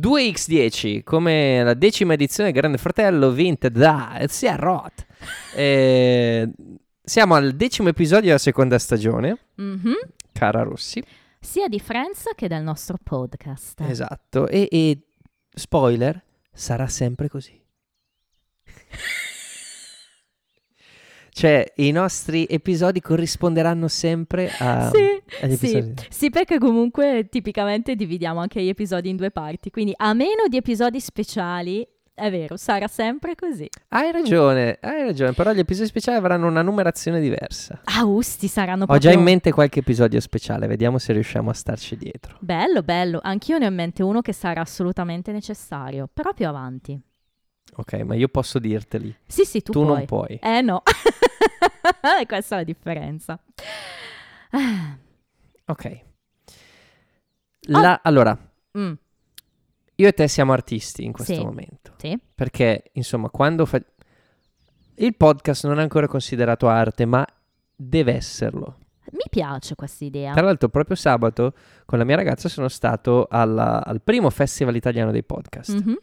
2x10, come la decima edizione Grande Fratello vinta da Zia Roth. Eh, siamo al decimo episodio della seconda stagione, Mhm. cara Rossi. Sia di Friends che del nostro podcast. Esatto, e, e spoiler, sarà sempre così. cioè, i nostri episodi corrisponderanno sempre a, sì, agli sì. episodi. Sì, perché comunque tipicamente dividiamo anche gli episodi in due parti, quindi a meno di episodi speciali, è vero, sarà sempre così. Hai ragione, hai ragione, però gli episodi speciali avranno una numerazione diversa. Austi saranno Ho proprio... già in mente qualche episodio speciale, vediamo se riusciamo a starci dietro. Bello, bello. Anch'io ne ho in mente uno che sarà assolutamente necessario, però più avanti. Ok, ma io posso dirteli. Sì, sì, tu, Tu, puoi. non puoi. Eh no. E Questa è la differenza. Ah, Ok. La- Allora, mm, io e te siamo artisti in questo Sì. momento. sì. Perché, insomma, quando fa... Il podcast non è ancora considerato arte, ma deve esserlo. Mi piace questa idea. Tra l'altro, proprio sabato con la mia ragazza sono stato alla- al primo festival italiano dei podcast. Mhm.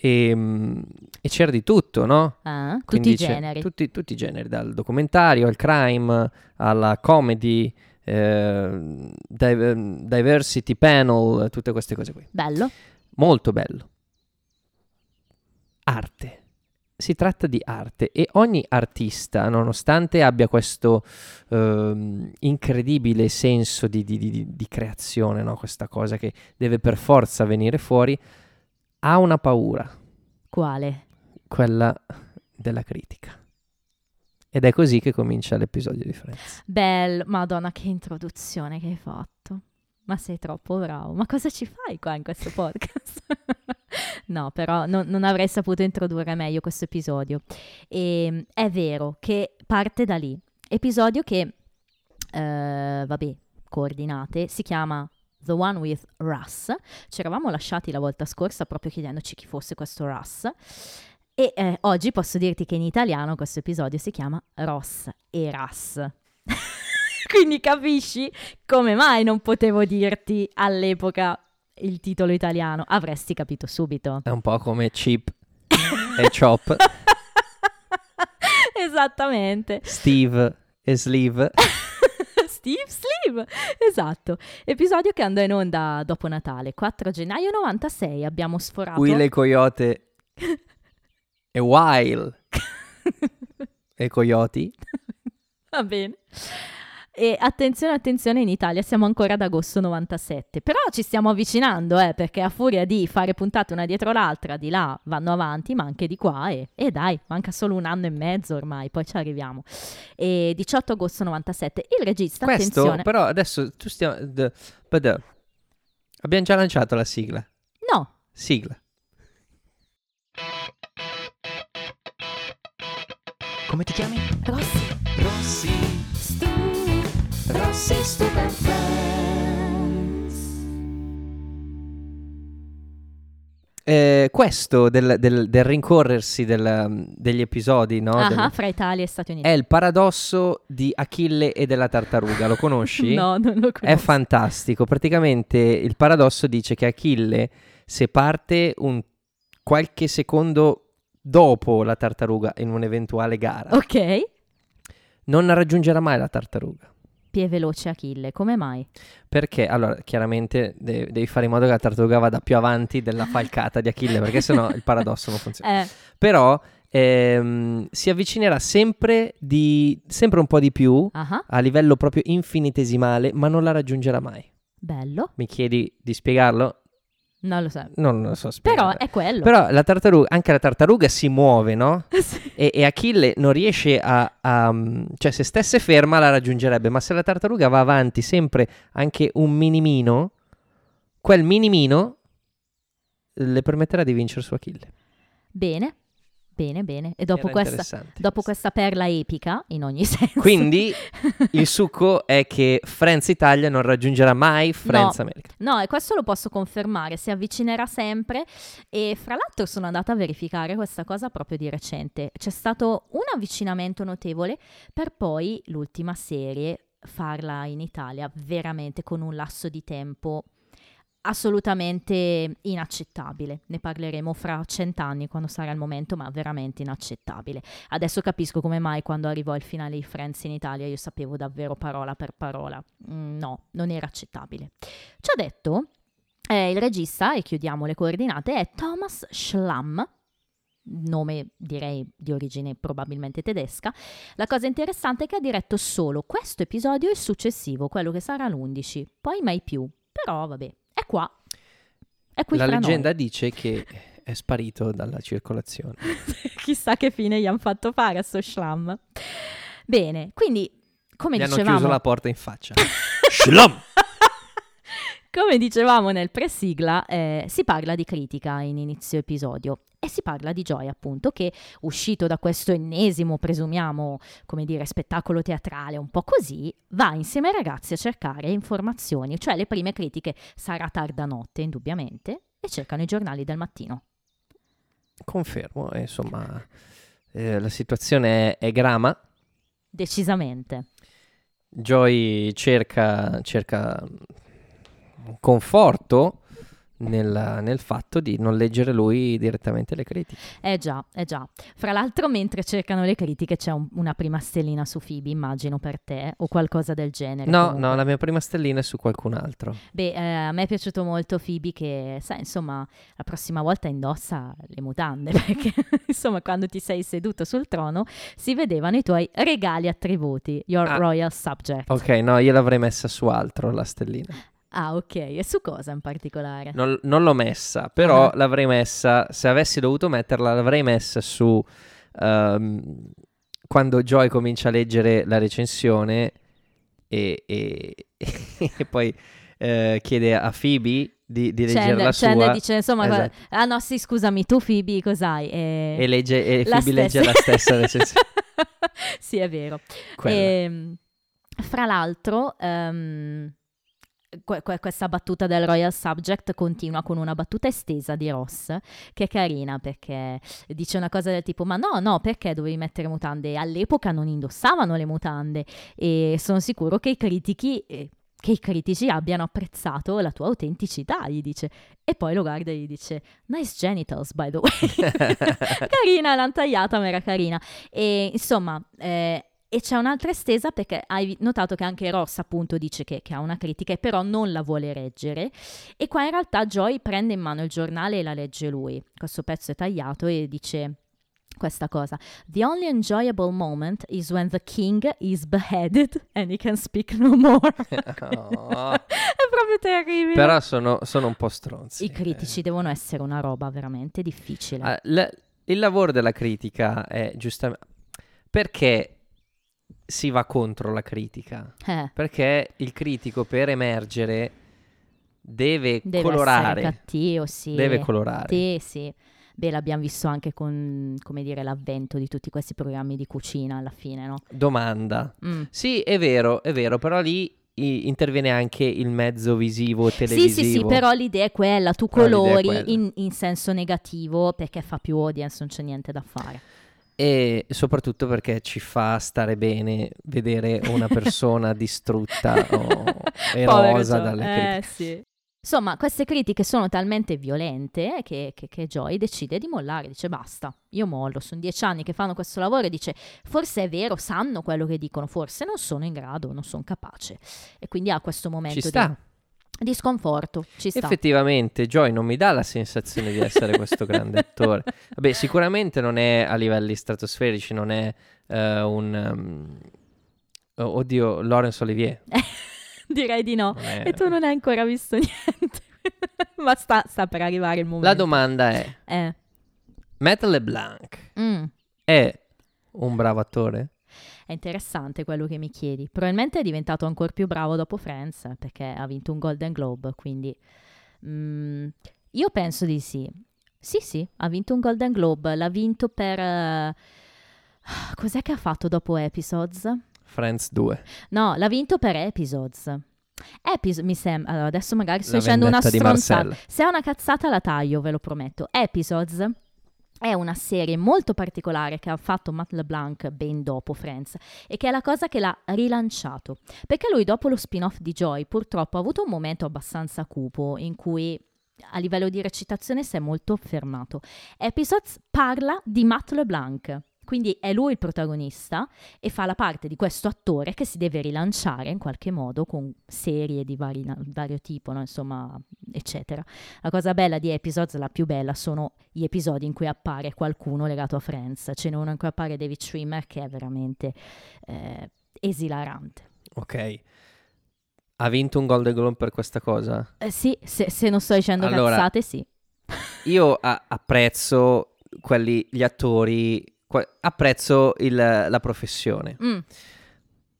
E, mm, e c'era di tutto, no? Ah, tutti Quindi i generi. Tutti, tutti i generi, dal documentario al crime, alla comedy, eh, div- diversity panel, tutte queste cose qui. Bello. Molto bello. Arte. Si tratta di arte e ogni artista, nonostante abbia questo ehm, incredibile senso di, di- di- di creazione, no? questa cosa che deve per forza venire fuori, ha una paura, Quale? quella della critica. Ed è così che comincia l'episodio di Friends. Bello. Madonna, che introduzione che hai fatto. Ma sei troppo bravo. Ma cosa ci fai qua in questo podcast? no, però non, non avrei saputo introdurre meglio questo episodio. E, è vero che parte da lì. Episodio che, eh, vabbè, coordinate, si chiama The One with Russ. Ci eravamo lasciati la volta scorsa proprio chiedendoci chi fosse questo Russ. E eh, oggi posso dirti che in italiano questo episodio si chiama Ross e Russ. Quindi capisci come mai non potevo dirti all'epoca il titolo italiano? Avresti capito subito. È un po' come Chip e Chop, Esattamente. Steve e Sleeve. Steve Sleeve. Esatto. Episodio che andò in onda dopo Natale, 4 gennaio 96. Abbiamo sforato. Will e Coyote e Wild e Coyote. Va bene. E attenzione, attenzione, in Italia siamo ancora ad agosto 97, però ci stiamo avvicinando, eh, perché a furia di fare puntate una dietro l'altra, di là vanno avanti, ma anche di qua, e, e dai, manca solo un anno e mezzo ormai, poi ci arriviamo. E 18 agosto 97, il regista, Questo attenzione, però adesso tu stiamo... d- but, abbiamo già lanciato la sigla. no, Sigla. Come ti chiami? Rossi, Rossi. Stupid Friends. Eh, questo del, del- del rincorrersi del- degli episodi, no? Ah, Del- fra Italia e Stati Uniti. è il paradosso di Achille e della tartaruga. Lo conosci? No, non lo conosco. È fantastico. Praticamente il paradosso dice che Achille, se parte un qualche secondo dopo la tartaruga in un'eventuale gara, Ok, non raggiungerà mai la tartaruga. Più veloce Achille, come mai? Perché? Allora, chiaramente de- devi fare in modo che la tartaruga vada più avanti della falcata di Achille, perché sennò il paradosso non funziona. Eh, Però ehm, si avvicinerà sempre, di, sempre un po' di più ah, a livello proprio infinitesimale, ma non la raggiungerà mai. bello, Mi chiedi di spiegarlo? Non lo so. Non lo so spiegare. Però è quello. Però la tartaruga, anche la tartaruga si muove, no? Sì. E, e Achille non riesce a, a- Cioè, se stesse ferma la raggiungerebbe, ma se la tartaruga va avanti sempre anche un minimino, quel minimino le permetterà di vincere su Achille. Bene, bene, bene. E dopo questa, dopo questa perla epica, in ogni senso. Quindi il succo è che Friends Italia non raggiungerà mai Friends America. No, e questo lo posso confermare, si avvicinerà sempre e fra l'altro sono andata a verificare questa cosa proprio di recente. C'è stato un avvicinamento notevole per poi l'ultima serie farla in Italia veramente con un lasso di tempo assolutamente inaccettabile. Ne parleremo fra cent'anni quando sarà il momento, ma veramente inaccettabile. Adesso capisco come mai quando arrivò il finale di Friends in Italia io sapevo davvero parola per parola. Mm, no, non era accettabile. Ciò detto, eh, il regista, e chiudiamo le coordinate, è Thomas Schlamm, nome direi di origine probabilmente tedesca. La cosa interessante è che ha diretto solo questo episodio e il successivo, quello che sarà l'11, poi mai più. Però vabbè, qua. È qui La leggenda noi. dice che è sparito dalla circolazione. Chissà che fine gli hanno fatto fare a sto Schlam. Bene, quindi come Gli hanno dicevamo, chiuso la porta in faccia. Schlam! Come dicevamo nel pre-sigla, eh, si parla di critica in inizio episodio e si parla di Joy, appunto, che uscito da questo ennesimo, presumiamo, come dire, spettacolo teatrale, un po' così, va insieme ai ragazzi a cercare informazioni, cioè le prime critiche sarà tarda notte, indubbiamente, e cercano i giornali del mattino. Confermo, eh, insomma, eh, la situazione è, è grama. Decisamente. Joy cerca, cerca conforto nel, nel fatto di non leggere lui direttamente le critiche. Eh già, eh già. Fra l'altro, mentre cercano le critiche, c'è un- una prima stellina su Phoebe, immagino per te, o qualcosa del genere. No, comunque. no, la mia prima stellina è su qualcun altro. Beh, eh, a me è piaciuto molto Phoebe che, sai, insomma, la prossima volta indossa le mutande, perché, insomma, quando ti sei seduto sul trono si vedevano i tuoi regali attributi, your Ah. royal subject. Ok, no, io l'avrei messa su altro la stellina. Ah, ok. E su cosa in particolare? Non, non l'ho messa, però Ah. l'avrei messa, se avessi dovuto metterla, l'avrei messa su ehm, quando Joy comincia a leggere la recensione e, e- e poi eh, chiede a Phoebe di, di leggere Chandler, la sua Chandler dice, insomma, Esatto. ah no, sì, scusami, tu Phoebe cos'hai? Eh, e, legge, e Phoebe legge stessa. la stessa recensione. sì, è vero. Ehm, fra l'altro, ehm, que- que- questa battuta del Royal Subject continua con una battuta estesa di Ross, che è carina perché dice una cosa del tipo: Ma no, no, perché dovevi mettere mutande? All'epoca non indossavano le mutande e sono sicuro che i critici. che i critici abbiano apprezzato la tua autenticità, gli dice. E poi lo guarda e gli dice: Nice genitals, by the way. carina, l'hanno tagliata, ma era carina. E insomma, eh, e c'è un'altra estesa perché hai notato che anche Ross appunto dice che, che ha una critica e però non la vuole leggere e qua in realtà Joy prende in mano il giornale e la legge lui. Questo pezzo è tagliato e dice questa cosa. The only enjoyable moment is when the king is beheaded and he can speak no more. Oh. è proprio terribile. Però sono, sono un po' stronzi. I critici devono essere una roba veramente difficile. Ah, l- il lavoro della critica è giustamente... Perché si va contro la critica? Eh, Perché il critico per emergere deve, deve colorare. cattivo, sì. Deve colorare. Sì, sì. Beh, l'abbiamo visto anche con, come dire, l'avvento di tutti questi programmi di cucina alla fine, no? Domanda. Mm. Sì, è vero, è vero, però lì interviene anche il mezzo visivo, Sì, televisivo. sì, sì, però l'idea è quella, tu colori in, in senso negativo perché fa più audience, non c'è niente da fare. E soprattutto perché ci fa stare bene vedere una persona distrutta o erosa dalle Eh, critiche. sì. Insomma, queste critiche sono talmente violente che, che, che Joy decide di mollare, dice basta, io mollo, sono dieci anni che fanno questo lavoro e dice forse è vero, sanno quello che dicono, forse non sono in grado, non sono capace. E quindi ha questo momento Ci sta. di sconforto, ci sta. Effettivamente Joy non mi dà la sensazione di essere questo grande attore. Vabbè, sicuramente non è a livelli stratosferici, non è eh, un... um, oh, oddio, Laurence Olivier. Direi di no. È- E tu non hai ancora visto niente. Ma sta, sta per arrivare il momento. La domanda è, Eh, Matt LeBlanc mm, è un bravo attore? È interessante quello che mi chiedi. Probabilmente è diventato ancora più bravo dopo Friends, perché ha vinto un Golden Globe, quindi... mm, io penso di sì. Sì, sì, ha vinto un Golden Globe. L'ha vinto per... eh, Cos'è che ha fatto dopo Episodes? Friends 2. No, l'ha vinto per Episodes. Epis- mi sembra... allora, adesso magari sto La dicendo una stronzata. Se è una cazzata la taglio, ve lo prometto. Episodes è una serie molto particolare che ha fatto Matt LeBlanc ben dopo Friends e che è la cosa che l'ha rilanciato. Perché lui dopo lo spin-off di Joy purtroppo ha avuto un momento abbastanza cupo in cui a livello di recitazione si è molto fermato. Episodes parla di Matt LeBlanc, quindi è lui il protagonista e fa la parte di questo attore che si deve rilanciare in qualche modo con serie di vari, vario tipo, no? insomma, eccetera. La cosa bella di Episodes, la più bella, sono gli episodi in cui appare qualcuno legato a Friends. Ce n'è uno in cui appare David Schwimmer che è veramente eh, esilarante. Ok. Ha vinto un Golden Globe per questa cosa? Eh, sì, se, se, non sto dicendo allora, cazzate, sì. io a- apprezzo quelli, gli attori apprezzo il, la professione. Mm.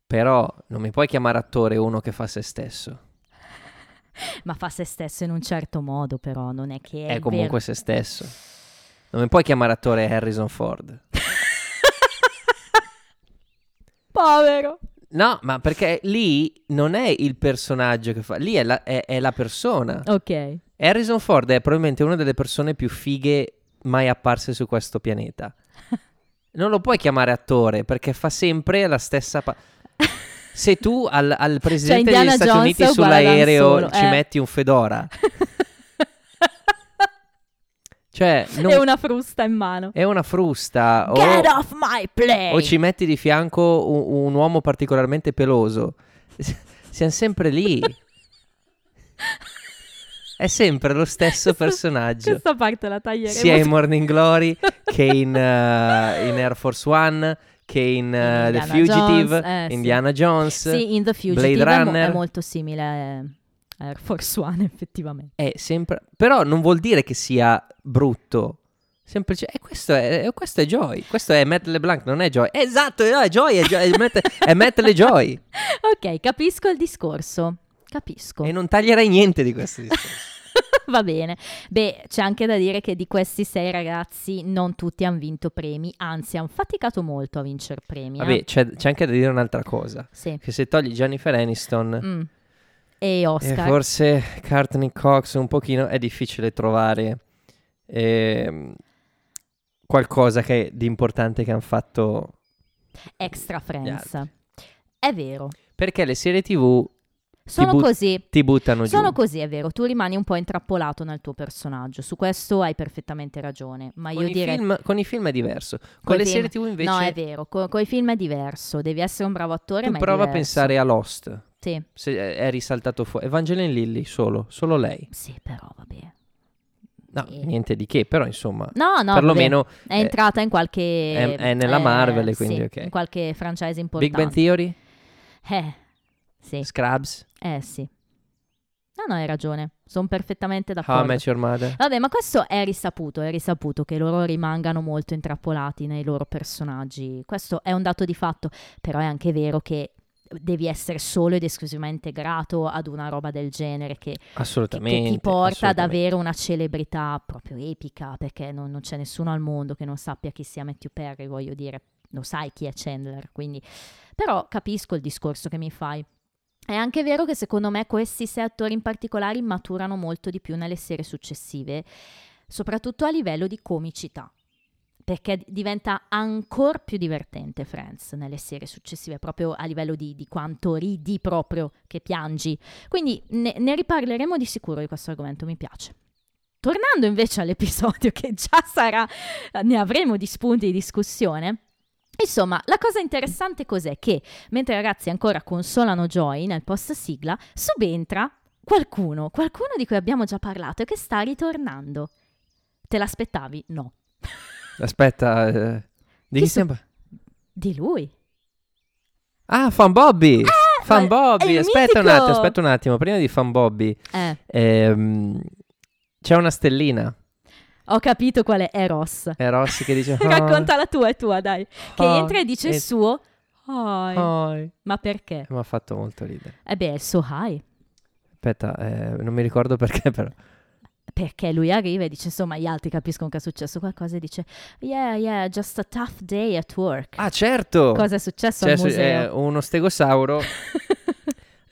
Però non mi puoi chiamare attore uno che fa se stesso. Ma fa se stesso in un certo modo, però non è che è. È comunque vero. se stesso. Non mi puoi chiamare attore Harrison Ford. Povero. No, ma perché lì non è il personaggio che fa, lì è la, è, è la persona. Ok. Harrison Ford è probabilmente una delle persone più fighe mai apparse su questo pianeta non lo puoi chiamare attore perché fa sempre la stessa... Pa- Se tu al, al cioè, presidente cioè, degli Stati Jones Uniti sull'aereo ci eh. metti un fedora. cioè, non... È una frusta in mano. È una frusta. Get o... off my plane! O ci metti di fianco un, un uomo particolarmente peloso. Siamo sempre lì. È sempre lo stesso personaggio. Questa parte la taglieremo. Sia in Morning Glory che in, uh, in Air Force One che in, uh, The Fugitive, Jones, eh, Indiana sì. Jones, sì, in The Fugitive Blade Runner. È, mo- è molto simile a Air Force One, effettivamente. È sempre... Però non vuol dire che sia brutto. Semplice, e eh, questo è, questo è Joy, questo è Matt LeBlanc, non è Joy. Esatto, è Joy, è, Joy, è, Matt, è Matt LeJoy. ok, capisco il discorso. Capisco. E non taglierai niente di questo discorso. Va bene. Beh, c'è anche da dire che di questi sei ragazzi non tutti hanno vinto premi, anzi hanno faticato molto a vincere premi. Vabbè, eh? c'è, c'è, anche da dire un'altra cosa. Sì. Che se togli Jennifer Aniston... Mm. E Oscar. E forse Courtney Cox un pochino è difficile trovare eh, qualcosa che, di importante che hanno fatto... Extra Friends. È vero. Perché le serie tv sono ti but- così. Ti buttano giù. Sono così, è vero. Tu rimani un po' intrappolato nel tuo personaggio. Su questo hai perfettamente ragione. Ma con io i direi. Film, con i film è diverso. Con, con le film... serie TV invece. No, è vero. Con, con, i film è diverso. Devi essere un bravo attore. Tu ma prova a pensare a Lost. Sì. Se è risaltato fuori. Evangeline Lilly solo. Solo lei. Sì, però vabbè. No, e... niente di che, però insomma, no, no, perlomeno è entrata in qualche... È, è nella eh, Marvel, quindi sì, ok. in qualche franchise importante. Big Bang Theory? Eh, sì. Scrubs? Eh, sì. No, no, hai ragione. Sono perfettamente d'accordo. How I Met Your Mother. Vabbè, ma questo è risaputo, è risaputo che loro rimangano molto intrappolati nei loro personaggi. Questo è un dato di fatto, però è anche vero che devi essere solo ed esclusivamente grato ad una roba del genere che, assolutamente, che ti porta ad avere una celebrità proprio epica, perché non, non, c'è nessuno al mondo che non sappia chi sia Matthew Perry, voglio dire, lo sai chi è Chandler, quindi... Però capisco il discorso che mi fai. È anche vero che secondo me questi sei attori in particolare maturano molto di più nelle serie successive, soprattutto a livello di comicità perché diventa ancora più divertente Friends nelle serie successive, proprio a livello di, di quanto ridi proprio che piangi. Quindi ne, ne, riparleremo di sicuro di questo argomento, mi piace. Tornando invece all'episodio che già sarà, ne avremo di spunti di discussione, Insomma, la cosa interessante cos'è? Che mentre i ragazzi ancora consolano Joy nel post sigla, subentra qualcuno, qualcuno di cui abbiamo già parlato e che sta ritornando. Te l'aspettavi? No. Aspetta, eh, di chi, chi stiamo? Di lui. Ah, Fan Bobby! Eh, Fan Bobby! Aspetta mitico. un attimo, aspetta un attimo, prima di Fan Bobby. Eh. Ehm, c'è una stellina. Ho capito qual è, è Ross. È Ross che dice... Racconta la tua, è tua, dai. Che oh. entra e dice il e... suo... Hi. Hi. Ma perché? Mi ha fatto molto ridere. Eh beh, è il suo hi. Aspetta, eh, non mi ricordo perché però. Perché lui arriva e dice, insomma, gli altri capiscono che è successo qualcosa e dice, yeah, yeah, just a tough day at work. Ah, certo! Cosa è successo cioè, al museo? È uno stegosauro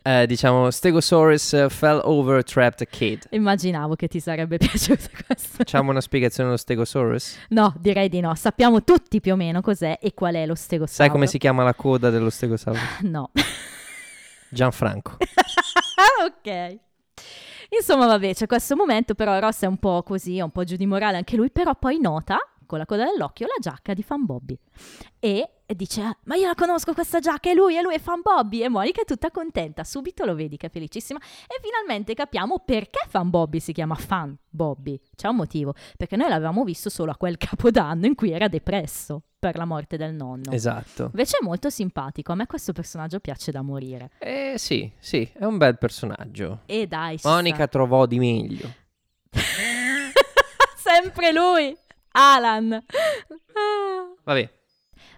Eh, diciamo, Stegosaurus fell over, trapped a kid. Immaginavo che ti sarebbe piaciuto questo. Facciamo una spiegazione dello Stegosaurus? No, direi di no. Sappiamo tutti più o meno cos'è e qual è lo stegosauro. Sai come si chiama la coda dello Stegosaurus? No. Gianfranco. ok. Insomma, vabbè, c'è questo momento, però Ross è un po' così, è un po' giù di morale anche lui, però poi nota con la coda dell'occhio la giacca di Fan Bobby e dice "Ah, ma io la conosco questa giacca, è lui, è lui, è Fan Bobby e Monica è tutta contenta, subito lo vedi che è felicissima e finalmente capiamo perché Fan Bobby si chiama Fan Bobby, c'è un motivo, perché noi l'avevamo visto solo a quel capodanno in cui era depresso per la morte del nonno. Esatto. Invece è molto simpatico, a me questo personaggio piace da morire. Eh sì, sì, è un bel personaggio. E dai, Monica sta. trovò di meglio. Sempre lui, Alan. Ah. Vabbè,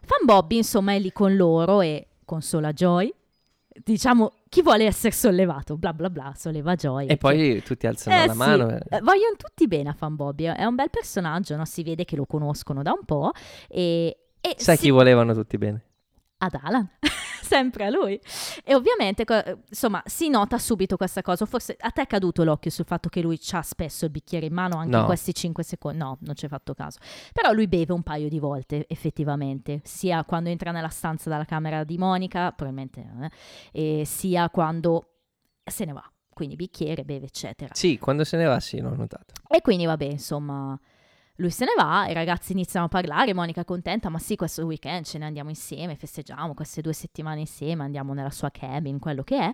Fan Bobby, insomma, è lì con loro e consola Joy. Diciamo, chi vuole essere sollevato, bla bla bla, solleva Joy. e poi tutti alzano Eh la sì, mano. eh, vogliono tutti bene a Fan Bobby, è un bel personaggio, no? si vede che lo conoscono da un po'. E, e Sai si- chi volevano tutti bene? ad Alan, sempre a lui. E ovviamente, insomma, si nota subito questa cosa. Forse a te è caduto l'occhio sul fatto che lui ha spesso il bicchiere in mano anche No. in questi 5 secondi. No, non ci hai fatto caso. Però lui beve un paio di volte, effettivamente, sia quando entra nella stanza dalla camera di Monica, probabilmente, eh, sia quando se ne va. Quindi bicchiere, beve, eccetera. Sì, quando se ne va sì, l'ho notato. E quindi vabbè, insomma, lui se ne va, i ragazzi iniziano a parlare, Monica è contenta, ma sì, questo weekend ce ne andiamo insieme, festeggiamo queste due settimane insieme, andiamo nella sua cabin, quello che è.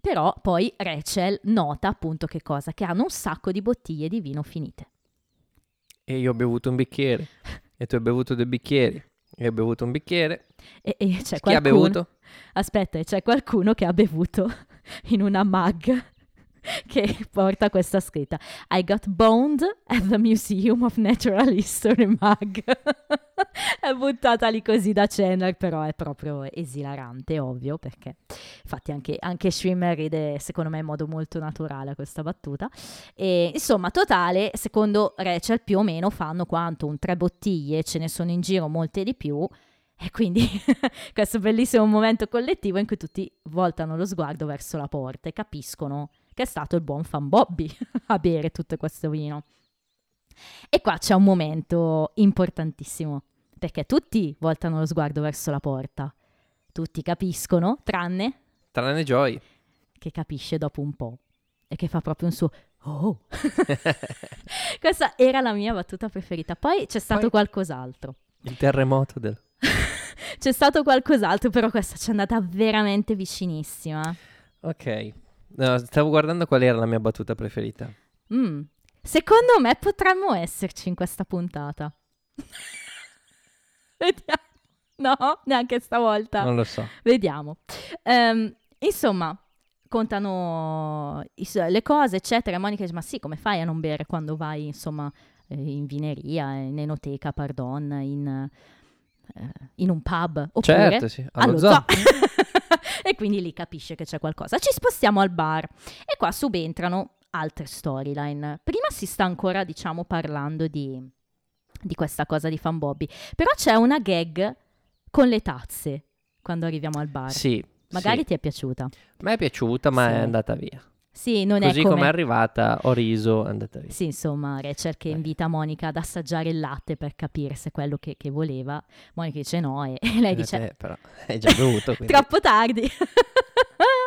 Però poi Rachel nota appunto che cosa? Che hanno un sacco di bottiglie di vino finite. E io ho bevuto un bicchiere. E tu hai bevuto due bicchieri. E ho bevuto un bicchiere. E, e c'è Chi ha qualcuno... bevuto? Aspetta, c'è qualcuno che ha bevuto in una mug che porta questa scritta I got boned at the Museum of Natural History mug. è buttata lì così da Chandler, però è proprio esilarante, ovvio, perché infatti anche, anche Schwimmer ride secondo me in modo molto naturale a questa battuta. E insomma, totale, secondo Rachel più o meno fanno quanto? Un tre bottiglie, ce ne sono in giro molte di più. E quindi questo bellissimo momento collettivo in cui tutti voltano lo sguardo verso la porta e capiscono che è stato il buon fan Bobby a bere tutto questo vino. E qua c'è un momento importantissimo, perché tutti voltano lo sguardo verso la porta. Tutti capiscono, tranne Tranne Joy. che capisce dopo un po' e che fa proprio un suo oh. Questa era la mia battuta preferita. Poi c'è stato Poi- qualcos'altro. Il terremoto del... C'è stato qualcos'altro, però questa ci è andata veramente vicinissima. Ok. No, stavo guardando qual era la mia battuta preferita. Mm. Secondo me potremmo esserci in questa puntata. Vediamo. No, neanche stavolta. Non lo so. Vediamo. Ehm, insomma, contano i le cose, eccetera. Monica dice, ma sì, come fai a non bere quando vai, insomma, eh, in vineria, in enoteca, pardon, in, eh, in un pub? Oppure Certo, sì. Allo, allo zoo. zoo. e quindi lì capisce che c'è qualcosa. Ci spostiamo al bar e qua subentrano altre storyline. Prima si sta ancora, diciamo, parlando di, di questa cosa di Fan Bobby, però c'è una gag con le tazze quando arriviamo al bar. Sì. Magari sì. ti è piaciuta. A me è piaciuta, ma Sì. è andata via. Sì, non Così è come è arrivata, ho riso, è andata via. Sì, insomma, Rachel che Eh. invita Monica ad assaggiare il latte per capire se è quello che, che voleva. Monica dice no e, e lei Eh, dice te, però è già bevuto, quindi... Troppo tardi.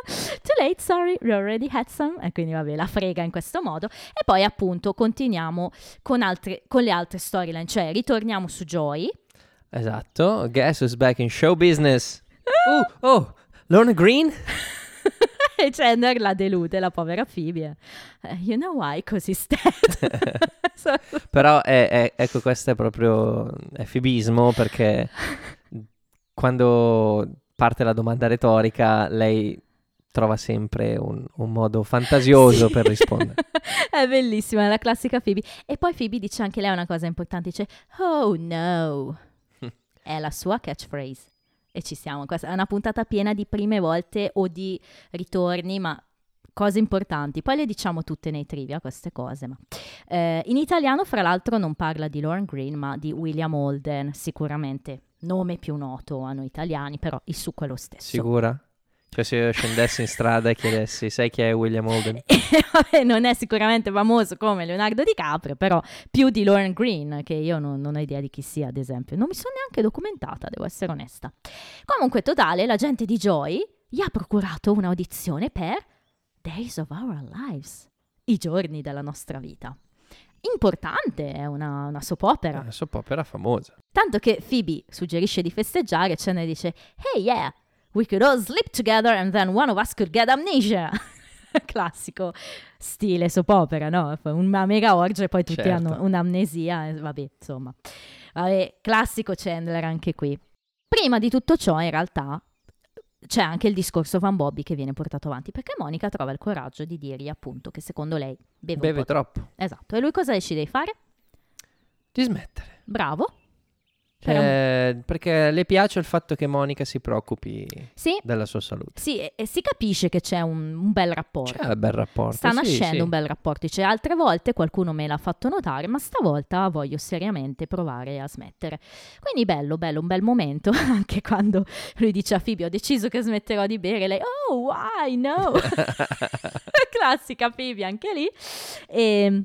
Too late, sorry, we already had some. E quindi vabbè, la frega in questo modo. E poi appunto continuiamo con, altre, con le altre storyline, cioè ritorniamo su Joy. Esatto. Guess who's back in show business? Uh, oh, Lorna Green? e Chandler la delude, la povera Phoebe. Eh, you know why? Così dead. So- Però è, è- ecco, questo è proprio effibismo perché quando parte la domanda retorica lei trova sempre un, un modo fantasioso Sì. per rispondere. è bellissima, è la classica Phoebe. E poi Phoebe dice anche lei una cosa importante, dice oh no. è la sua catchphrase. E ci siamo, questa è una puntata piena di prime volte o di ritorni, ma cose importanti. Poi le diciamo tutte nei trivia queste cose. Ma. Eh, in italiano, fra l'altro, non parla di Lauren Green, ma di William Holden, sicuramente nome più noto a noi italiani, però il succo è lo stesso. Sicura? Cioè se io scendessi in strada e chiedessi, sai chi è William Holden? E vabbè, non è sicuramente famoso come Leonardo DiCaprio, però più di Lauren Green, che io non, non ho idea di chi sia, ad esempio. Non mi sono neanche documentata, devo essere onesta. Comunque, totale, l'agente di Joy gli ha procurato un'audizione per Days of Our Lives, i giorni della nostra vita. Importante, è una, una soap opera. Una soap opera famosa. Tanto che Phoebe suggerisce di festeggiare, ce ne dice, hey yeah, we could all sleep together and then one of us could get amnesia. Classico stile soap opera, no? Una mega orgia e poi tutti Certo. hanno un'amnesia, e vabbè, insomma. Vabbè, classico Chandler anche qui. Prima di tutto ciò, in realtà, c'è anche il discorso Van Bobby che viene portato avanti, perché Monica trova il coraggio di dirgli appunto che secondo lei beve, Beve troppo. Esatto, e lui cosa decide di fare? Di smettere. Bravo. Eh, perché le piace il fatto che Monica si preoccupi Sì, della sua salute. sì, e, e si capisce che c'è un, un bel rapporto. C'è un bel rapporto. Sta sì, nascendo sì. un bel rapporto. Dice altre volte qualcuno me l'ha fatto notare, ma stavolta voglio seriamente provare a smettere. Quindi bello, bello, un bel momento. Anche quando lui dice a Phoebe: Ho deciso che smetterò di bere. Lei, oh, why? No. Classica Phoebe anche lì. E.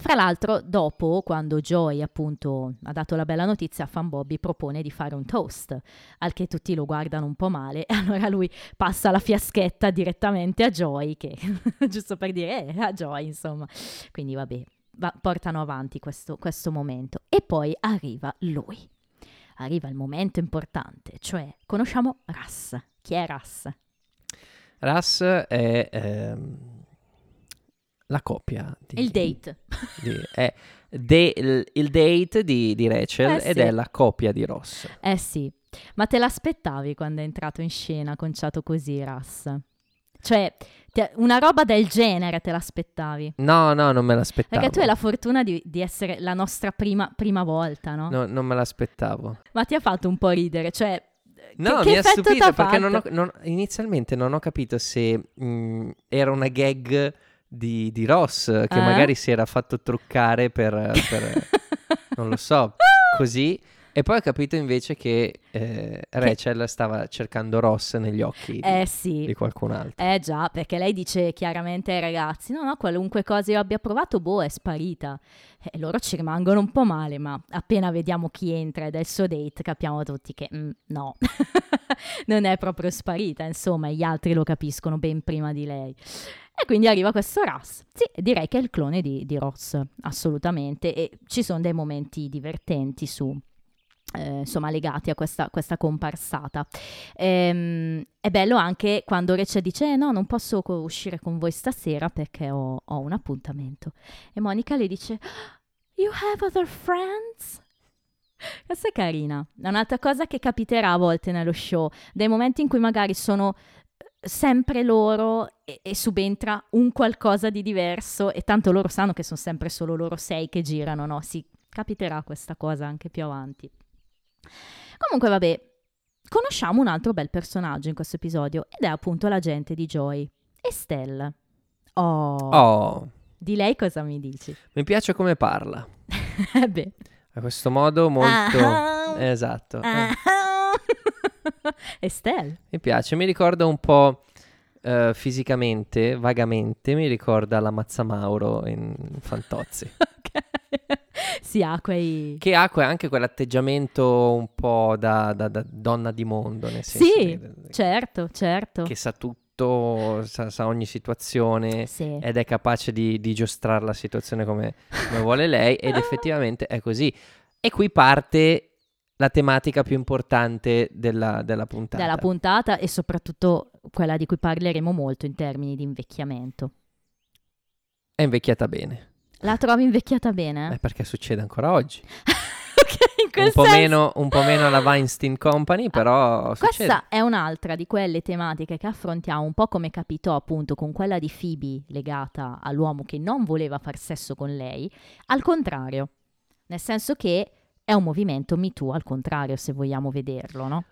Fra l'altro, dopo, quando Joy appunto ha dato la bella notizia, Fan Bobby propone di fare un toast, al che tutti lo guardano un po' male, e allora lui passa la fiaschetta direttamente a Joy, che giusto per dire, eh, a Joy, insomma. Quindi vabbè, va- portano avanti questo, questo momento. E poi arriva lui. Arriva il momento importante, cioè conosciamo Russ. Chi è Russ? Russ è ehm, la coppia. Di, Il date. di- è de- il, date di, di Rachel Eh, ed sì. è la coppia di Ross. Eh sì, ma te l'aspettavi quando è entrato in scena conciato così, Russ? Cioè, te- una roba del genere te l'aspettavi? No, no, non me l'aspettavo. Perché tu hai la fortuna di, di essere la nostra prima, prima volta, no? No, non me l'aspettavo. Ma ti ha fatto un po' ridere, cioè... No, che, mi ha stupito perché non ho- non- inizialmente non ho capito se mh, era una gag di, di Ross che Eh? magari si era fatto truccare per, per- non lo so, così. E poi ho capito invece che eh, Rachel stava cercando Ross negli occhi di, Eh sì. di qualcun altro. Eh già, perché lei dice chiaramente ai ragazzi, no, no, qualunque cosa io abbia provato, boh, è sparita. E loro ci rimangono un po' male, ma appena vediamo chi entra ed è il suo date, capiamo tutti che mm, no, non è proprio sparita, insomma, gli altri lo capiscono ben prima di lei. E quindi arriva questo Russ. Sì, direi che è il clone di, di Ross, assolutamente, e ci sono dei momenti divertenti su... eh, insomma, legati a questa, questa comparsata. Ehm, è bello anche quando Rachel dice: "Eh, No, non posso co- uscire con voi stasera perché ho, ho un appuntamento. E Monica le dice: You have other friends? Questa è carina. È un'altra cosa che capiterà a volte nello show, dei momenti in cui magari sono eh, sempre loro e, e subentra un qualcosa di diverso e tanto loro sanno che sono sempre solo loro sei che girano, no? Sì, capiterà questa cosa anche più avanti. Comunque, vabbè, conosciamo un altro bel personaggio in questo episodio ed è appunto l'agente di Joy, Estelle. Oh, Oh, di lei cosa mi dici? mi piace come parla. Eh beh. A questo modo molto... Ah. Esatto. eh. Ah. Estelle. Mi piace, mi ricorda un po' eh, fisicamente, vagamente, mi ricorda la Mazzamauro in Fantozzi. Ok. Si ha quei... Che ha que- anche quell'atteggiamento un po' da, da- da donna di mondo, nel senso Sì, che, certo, certo. che sa tutto, sa, sa ogni situazione Sì. ed è capace di, di giostrare la situazione come, come vuole lei ed effettivamente è così. E qui parte la tematica più importante della, della puntata. Della puntata e soprattutto quella di cui parleremo molto in termini di invecchiamento. È invecchiata bene, La trovi invecchiata bene? eh, perché succede ancora oggi. ok, in quel Un po, meno, un po' meno alla Weinstein Company, però succede. Questa è un'altra di quelle tematiche che affrontiamo, un po' come capitò appunto con quella di Phoebe legata all'uomo che non voleva far sesso con lei, al contrario, nel senso che è un movimento Me Too al contrario, se vogliamo vederlo, no?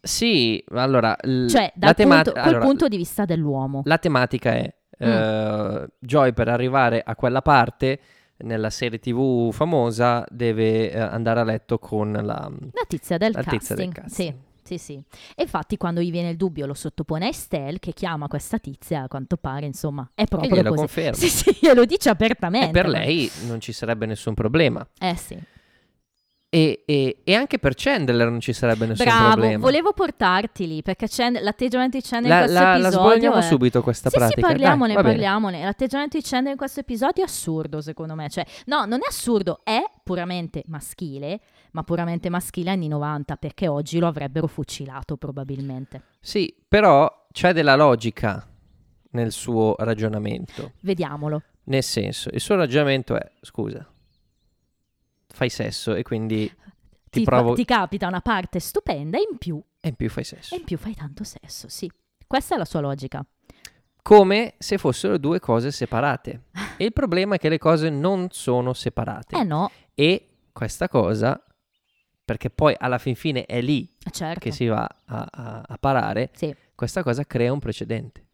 Sì, allora... l- Cioè, dal tema- punto, allora, punto di vista dell'uomo. La tematica è Mm. eh, Joy per arrivare a quella parte nella serie tv famosa deve eh, andare a letto con la, La tizia del la tizia del casting, casting. sì. Sì, sì. E infatti quando gli viene il dubbio lo sottopone a Estelle che chiama questa tizia, a quanto pare, insomma, è E proprio glielo così. conferma. Sì, sì, glielo dice apertamente. E per lei non ci sarebbe nessun problema. Eh sì. E, e- e anche per Chandler non ci sarebbe nessun Bravo, problema. volevo portarti lì perché Chan- l'atteggiamento di Chandler La, in questo la, la episodio svolgiamo è... subito questa Sì, pratica. sì, parliamone, Dai, parliamone. L'atteggiamento di Chandler in questo episodio è assurdo, secondo me. Cioè, no, non è assurdo, è puramente maschile, ma puramente maschile anni 90, perché oggi lo avrebbero fucilato probabilmente. Sì, però c'è della logica nel suo ragionamento. Vediamolo. Nel senso, il suo ragionamento è, scusa, fai sesso e quindi ti, Ti, provo... ti capita una parte stupenda e in più, e in più fai sesso. e in più fai tanto sesso, sì. Questa è la sua logica. Come se fossero due cose separate. E il problema è che le cose non sono separate. Eh no, E questa cosa, perché poi alla fin fine è lì certo. che si va a, a- a parare, Sì, questa cosa crea un precedente.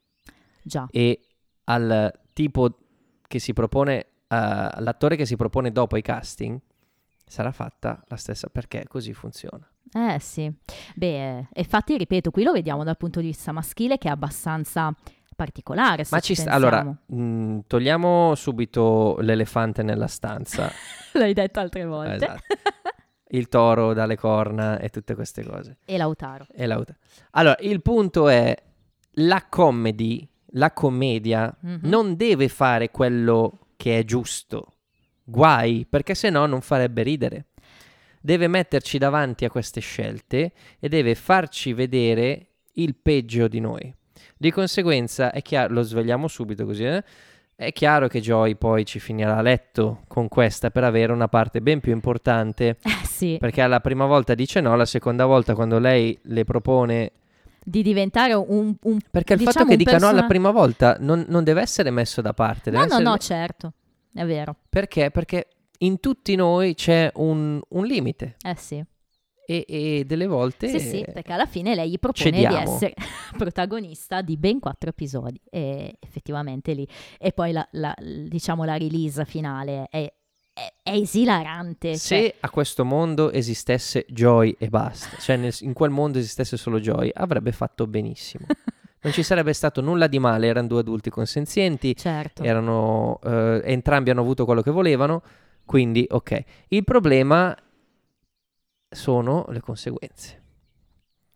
già. E al tipo che si propone, eh, all'attore che si propone dopo i casting, sarà fatta la stessa perché così funziona. Eh sì, beh, eh, infatti ripeto, qui lo vediamo dal punto di vista maschile che è abbastanza particolare. Ma ci sta, allora, mh, togliamo subito l'elefante nella stanza, L'hai detto altre volte. Esatto. il toro dalle corna e tutte queste cose. E Lautaro. E l'auto. Allora, il punto è la comedy, la commedia Mhm. non deve fare quello che è giusto. Guai, perché se no non farebbe ridere. Deve metterci davanti a queste scelte e deve farci vedere il peggio di noi. Di conseguenza, è chiaro, lo svegliamo subito così, eh? È chiaro che Joy poi ci finirà a letto con questa per avere una parte ben più importante. Eh sì, Perché alla prima volta dice no, la seconda volta quando lei le propone di diventare un... un perché il diciamo, fatto che un dica no persona- alla prima volta non, non deve essere messo da parte. No, no, essere- no, certo, è vero. Perché? Perché in tutti noi c'è un, un limite Eh sì. e, e delle volte... Sì, sì, perché alla fine lei gli propone di cediamo. essere protagonista di ben quattro episodi e effettivamente lì. E poi la, la- diciamo la release finale è, è- è esilarante. Se cioè- a questo mondo esistesse Joy e basta, cioè nel- in quel mondo esistesse solo Joy, avrebbe fatto benissimo. Non ci sarebbe stato nulla di male, erano due adulti consenzienti, certo. erano, eh, entrambi hanno avuto quello che volevano, quindi ok. Il problema sono le conseguenze.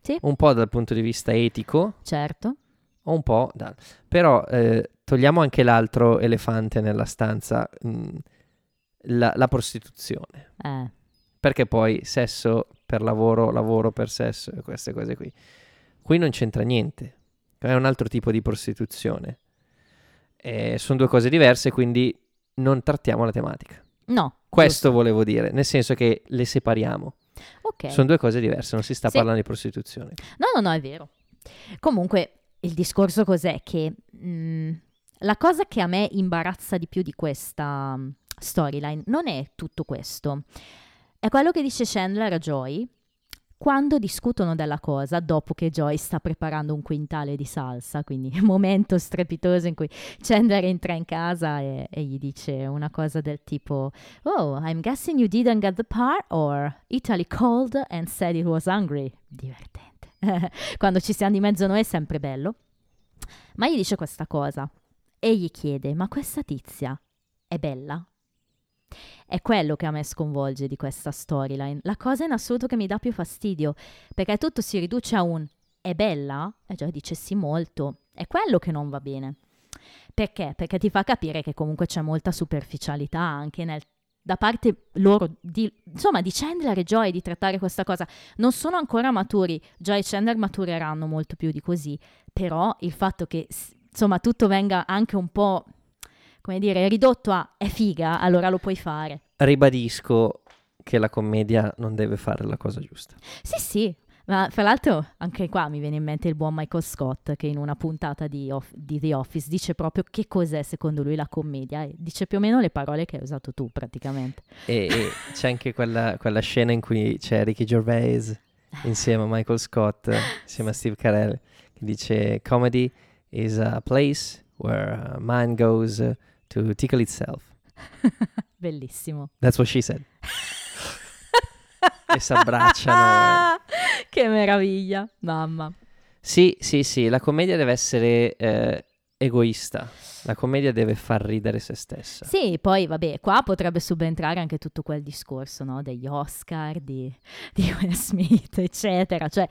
Sì. Un po' dal punto di vista etico, Certo. un po' da... Però eh, togliamo anche l'altro elefante nella stanza, mh, la, la prostituzione. Eh. Perché poi sesso per lavoro, lavoro per sesso e queste cose qui. Qui non c'entra niente. È un altro tipo di prostituzione. Eh, sono due cose diverse, quindi non trattiamo la tematica. No. Questo volevo dire, nel senso che le separiamo. giusto. Ok. Sono due cose diverse, non si sta Sì. parlando di prostituzione. No, no, no, è vero. Comunque, il discorso cos'è? Che mh, la cosa che a me imbarazza di più di questa mh, storyline non è tutto questo. È quello che dice Chandler a Joy quando discutono della cosa, dopo che Joy sta preparando un quintale di salsa, quindi momento strepitoso in cui Chandler entra in casa e, e gli dice una cosa del tipo Oh, I'm guessing you didn't get the part or Italy called and said it was hungry. Divertente. Quando ci siamo di mezzo noi è sempre bello. Ma gli dice questa cosa e gli chiede: Ma questa tizia è bella? È quello che a me sconvolge di questa storyline. La cosa in assoluto che mi dà più fastidio, perché tutto si riduce a un è bella? E già dice sì molto. È quello che non va bene. Perché? Perché ti fa capire che comunque c'è molta superficialità anche nel da parte loro, di, insomma, di Chandler e Joy di trattare questa cosa. Non sono ancora maturi, Joy e Chandler matureranno molto più di così, però il fatto che, insomma, tutto venga anche un po', come dire, ridotto a è figa, allora lo puoi fare. Ribadisco che la commedia non deve fare la cosa giusta. Sì, sì, ma fra l'altro anche qua mi viene in mente il buon Michael Scott che in una puntata di, Off- di The Office dice proprio che cos'è secondo lui la commedia e dice più o meno le parole che hai usato tu praticamente. E, e c'è anche quella, quella scena in cui c'è Ricky Gervais insieme a Michael Scott, insieme a Steve Carell, che dice comedy is a place where man goes to tickle itself. Bellissimo. That's what she said. e si abbracciano. che meraviglia, mamma. Sì, sì, sì, la commedia deve essere eh, egoista. La commedia deve far ridere se stessa. Sì, poi vabbè, qua potrebbe subentrare anche tutto quel discorso, no? Degli Oscar, di, di Will Smith, eccetera. Cioè,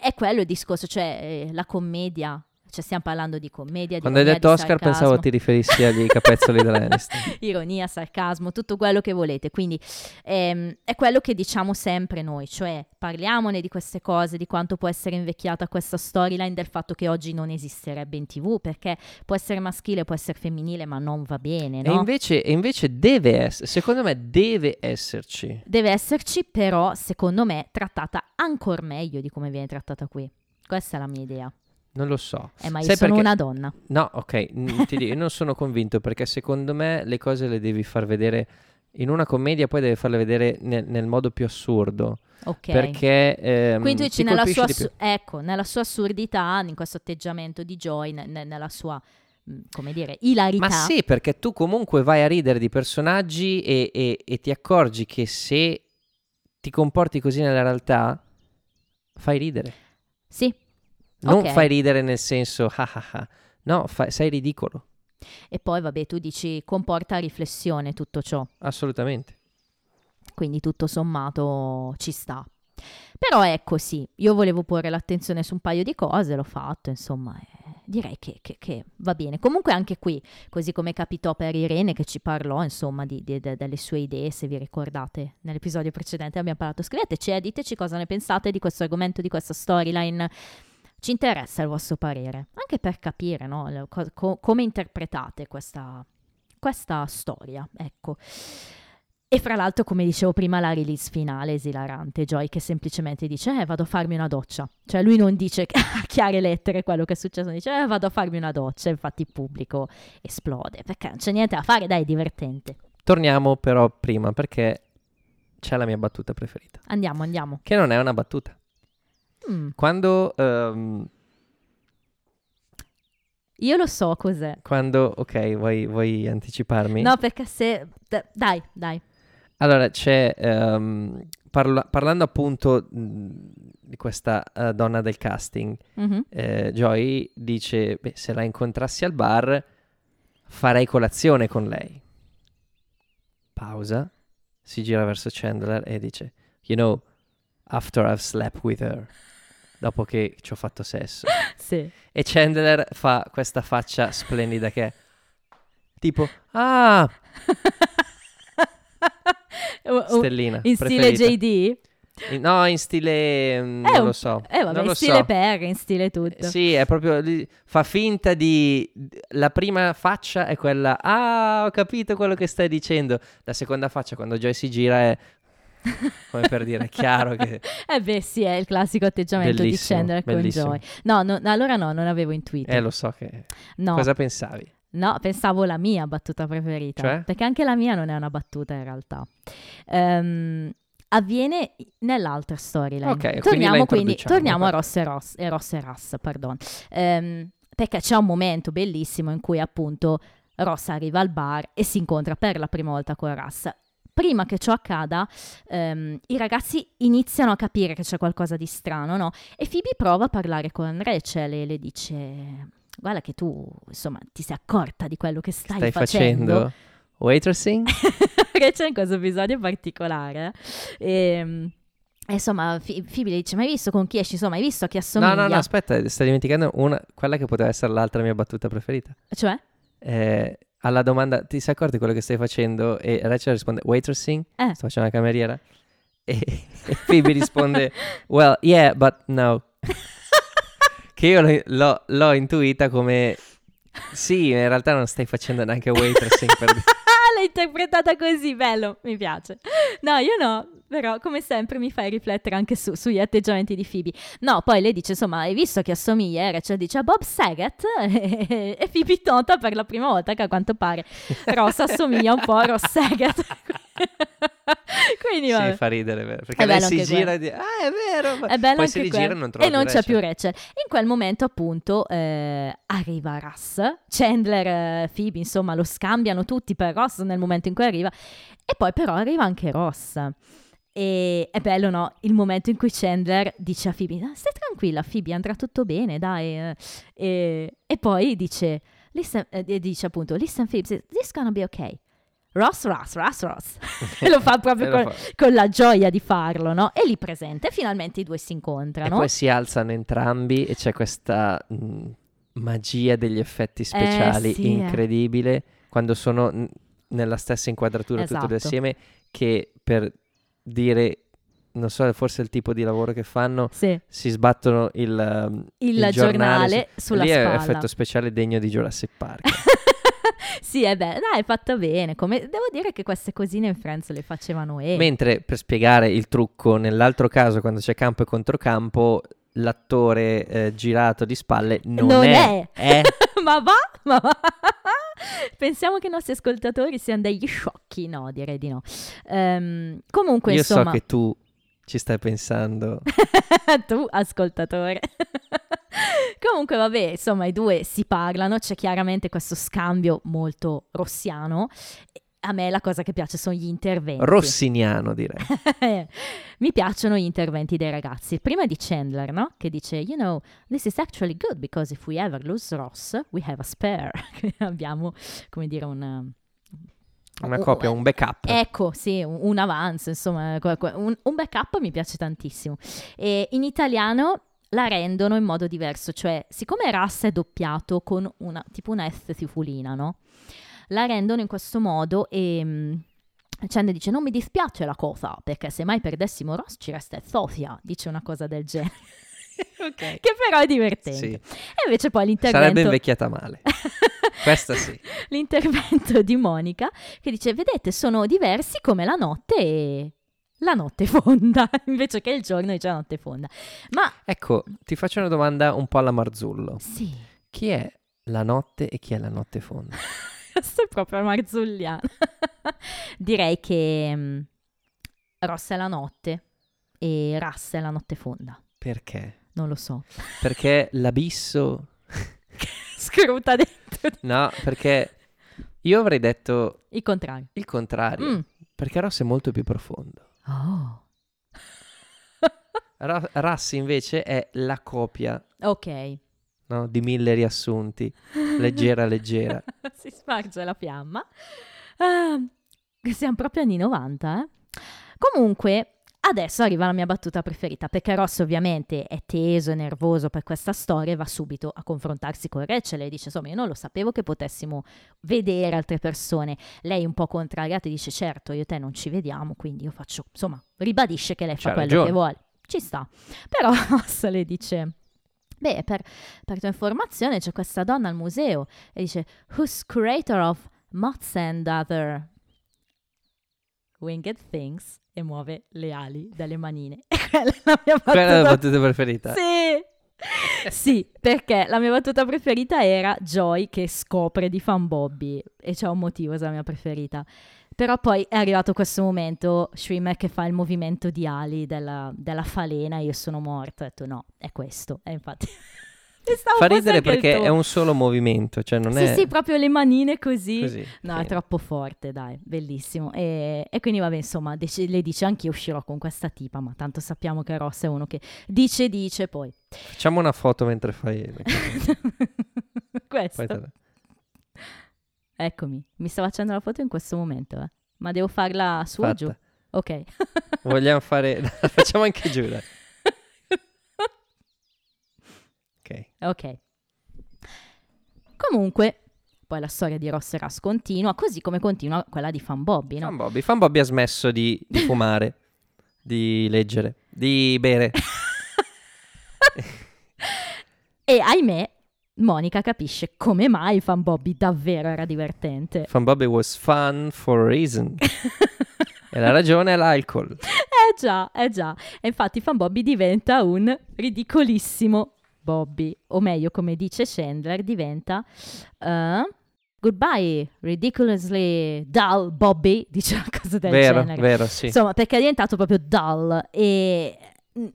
è quello il discorso, cioè eh, la commedia cioè stiamo parlando di commedia, di Quando hai detto Oscar sarcasmo. pensavo ti riferissi agli capezzoli dell'Aniston. Ironia, sarcasmo, tutto quello che volete. Quindi ehm, è quello che diciamo sempre noi, cioè parliamone di queste cose, di quanto può essere invecchiata questa storyline, del fatto che oggi non esisterebbe in tv, perché può essere maschile, può essere femminile, ma non va bene, no? E invece, e invece deve essere, secondo me deve esserci. Deve esserci, però, secondo me, trattata ancora meglio di come viene trattata qui. Questa è la mia idea. Non lo so. Eh, ma io Sai sono perché- una donna. No, ok, n- ti dico, io non sono convinto perché secondo me le cose le devi far vedere in una commedia, poi devi farle vedere nel, nel modo più assurdo. Ok. Perché ehm, Quindi tu dici nella sua, assu- ecco, nella sua assurdità, in questo atteggiamento di Joy, ne- ne- nella sua, mh, come dire, ilarità. Ma sì, perché tu comunque vai a ridere di personaggi e, e- e ti accorgi che se ti comporti così nella realtà, fai ridere. Sì, Non Ok. fai ridere nel senso, ah ah ah. no, fai- sei ridicolo, e poi vabbè, tu dici comporta riflessione tutto ciò, assolutamente. quindi tutto sommato ci sta. Però ecco sì, io volevo porre l'attenzione su un paio di cose, l'ho fatto, insomma, eh, direi che, che- che va bene. Comunque anche qui, così come capitò per Irene che ci parlò, insomma, di- di- de- delle sue idee, se vi ricordate, nell'episodio precedente abbiamo parlato, scriveteci e diteci cosa ne pensate di questo argomento, di questa storyline. Ci interessa il vostro parere, anche per capire no, co- come interpretate questa, questa storia, ecco. E fra l'altro, come dicevo prima, la release finale esilarante, Joy che semplicemente dice, eh, vado a farmi una doccia. Cioè lui non dice a chiare lettere quello che è successo, dice, eh, vado a farmi una doccia. Infatti il pubblico esplode, perché non c'è niente da fare, dai, è divertente. Torniamo però prima perché c'è la mia battuta preferita, Andiamo, andiamo. che non è una battuta. Mm, Quando, ehm, io lo so cos'è. quando, ok, vuoi, vuoi anticiparmi? No, perché se... Dai, dai. Allora, c'è, ehm, parla- parlando appunto mh, di questa eh, donna del casting, Mhm. eh, Joy dice, beh, se la incontrassi al bar, farei colazione con lei. Pausa, si gira verso Chandler e dice, you know, after I've slept with her, dopo che ci ho fatto sesso. Sì. E Chandler fa questa faccia splendida che è tipo, ah, stellina. in stile. JD? In- No, in stile, mm, non un- lo so. Eh, vabbè, in stile so. Perry, in stile tutto. Sì, è proprio fa finta di la prima faccia è quella "Ah, ho capito quello che stai dicendo". La seconda faccia quando Joy si gira è come per dire, è chiaro che Eh beh, sì, è il classico atteggiamento Bellissimo, di con bellissimo. Joy. No, no, allora no, non avevo intuito. eh lo so che no, Cosa pensavi? no, pensavo la mia battuta preferita. Cioè? Perché anche la mia non è una battuta in realtà. Ehm, avviene nell'altra storyline. Ok, quindi torniamo quindi, introduciamo, torniamo a. Ross e Ross, e Ross e Russ, pardon. Ehm, perché c'è un momento bellissimo in cui appunto Ross arriva al bar e si incontra per la prima volta con Russ. Prima che ciò accada, ehm, i ragazzi iniziano a capire che c'è qualcosa di strano, no? E Phoebe prova a parlare con Rachel e le dice: Guarda, che tu insomma ti sei accorta di quello che stai, Stai facendo waitressing? Rachel in questo episodio particolare. E, e insomma, Phoebe le dice: Ma hai visto con chi esci? Insomma, hai visto a chi No, assomiglia? no, no, aspetta, stai dimenticando una, quella che poteva essere l'altra mia battuta preferita. Cioè? Eh, alla domanda ti sei accorto di quello che stai facendo? E Rachel risponde waitressing? Eh. Sto facendo la cameriera? E, e Phoebe risponde well, yeah, but no. che io l'ho, l'ho- l'ho intuita come sì, in realtà non stai facendo neanche waitressing per dire. L'hai interpretata così, bello, mi piace. No, io no, però come sempre mi fai riflettere anche su- sugli atteggiamenti di Phoebe. No, poi lei dice, insomma, hai visto che assomiglia? Rachel dice a Bob Saget e, e Phoebe nota per la prima volta che a quanto pare Ross assomiglia un po' a Ross Saget. Quindi vabbè. Sì, fa ridere, vero? Perché È lei si gira e dice, ah, è vero. ma-" È bello Poi si rigira quello. e non trova e non più c'è più Rachel. Rachel. In quel momento, appunto, eh, arriva Russ. Chandler e Phoebe, insomma, lo scambiano tutti per Ross nel momento in cui arriva. E poi, però, arriva anche Ross. E è bello, no? Il momento in cui Chandler dice a Phoebe, "Ah, stai tranquilla Phoebe, andrà tutto bene, dai. eh." E, e poi dice, listen, eh, dice appunto, listen Phoebe, this gonna be okay. Ross, Ross, Ross, Ross. e lo fa proprio E con, fa. con la gioia di farlo, no? E li presenta e finalmente i due si E incontrano. poi si alzano entrambi e c'è questa mh, magia degli effetti speciali Eh, sì, eh. incredibile quando sono n- nella stessa inquadratura tutti e due Esatto. assieme che per dire, non so, forse il tipo di lavoro che fanno, Sì, si sbattono il, um, il, giornale, su- sulla Lì è spalla. effetto speciale degno di Jurassic Park. sì, è beh, dai, è fatta bene. Come... Devo dire che queste cosine in Friends le facevano e Mentre per spiegare il trucco, nell'altro caso, quando c'è campo e controcampo, l'attore eh, girato di spalle non, Non è. è. è. ma va, ma va. Pensiamo che i nostri ascoltatori siano degli sciocchi. No, direi di no. Ehm, comunque, Io insomma, so che tu ci stai pensando. tu ascoltatore. Comunque, vabbè, insomma, i due si parlano, c'è chiaramente questo scambio molto rossiano. A me la cosa che piace sono gli interventi. Rossiniano, direi. Mi piacciono gli interventi dei ragazzi. È di Chandler, no? Che dice, you know, this is actually good because if we ever lose Ross, we have a spare. Abbiamo, come dire, una... Una un- copia, un backup. Ecco, sì, un, un avanzo, insomma, un, un backup mi piace tantissimo. E in italiano la rendono in modo diverso, cioè, siccome Russ è doppiato con una, tipo una F tifulina, no? La rendono in questo modo e... mm, Chandler dice, non mi dispiace la cosa, perché se mai perdessimo Ross ci resta Sofia, dice una cosa del genere, ok. che però è divertente. Sì. E invece poi Sarebbe l'intervento... invecchiata male. Questa sì. l'intervento di Monica che dice vedete sono diversi come la notte e la notte fonda invece che il giorno dice la notte fonda ma Ecco, ti faccio una domanda un po' alla Marzullo. sì Chi è la notte e chi è la notte fonda? questo è proprio marzulliano direi che mm, Ross è la notte e Russ è la notte fonda Perché? non lo so Perché l'abisso... scruta dentro No, perché io avrei detto il contrario il contrario. Mm. Perché Ross è molto più profondo. Oh Ra- Russ invece è la copia ok no, di mille riassunti, leggera leggera. si sparge la fiamma. Ah, siamo proprio anni 90, eh? Comunque, adesso arriva la mia battuta preferita, perché Ross ovviamente è teso e nervoso per questa storia e va subito a confrontarsi con Rachel e dice, insomma, io non lo sapevo che potessimo vedere altre persone. Lei un po' contrariata dice, certo, io e te non ci vediamo, quindi io faccio, insomma, ribadisce che lei fa C'ha quello ragione. che vuole. Ci sta. Però Ross le dice... Beh, per, per tua informazione c'è questa donna al museo e dice Who's curator of Moths and Other Winged Things e muove le ali dalle manine. Quella è la mia Quella è la battuta. battuta preferita. Sì. sì, perché la mia battuta preferita era Joy che scopre di fan Bobby e c'è un motivo è la mia preferita. Però poi è arrivato questo momento, Schwimmer che fa il movimento di ali della, della falena, io sono morto, ho detto no, è questo, e infatti... Fa ridere perché è un solo movimento, cioè non sì, è sì, proprio le manine così. così. No, sì. è troppo forte, dai, bellissimo. E, e quindi, vabbè, insomma, dec- le dice anche io uscirò con questa tipa, ma tanto sappiamo che Ross è uno che dice, dice, poi. Facciamo una foto mentre fai le. Questo. Te- Eccomi, mi sto facendo la foto in questo momento, eh. Ma devo farla su o giù? Ok. Vogliamo fare facciamo anche giù, dai. Ok. Comunque, poi la storia di Ross Russ continua, così come continua quella di Fan Bobby, no? Fan Bobby. Fan Bobby ha smesso di, di fumare, di leggere, di bere. E ahimè, Monica capisce come mai Fan Bobby davvero era divertente. Fan Bobby was fun for a reason. e la ragione è l'alcol. Eh già, eh già. E infatti Fan Bobby diventa un ridicolissimo Bobby, o meglio, come dice Chandler, diventa eh, Goodbye, ridiculously dull Bobby, dice una cosa del vero, genere. vero, sì. Insomma, perché è diventato proprio dull e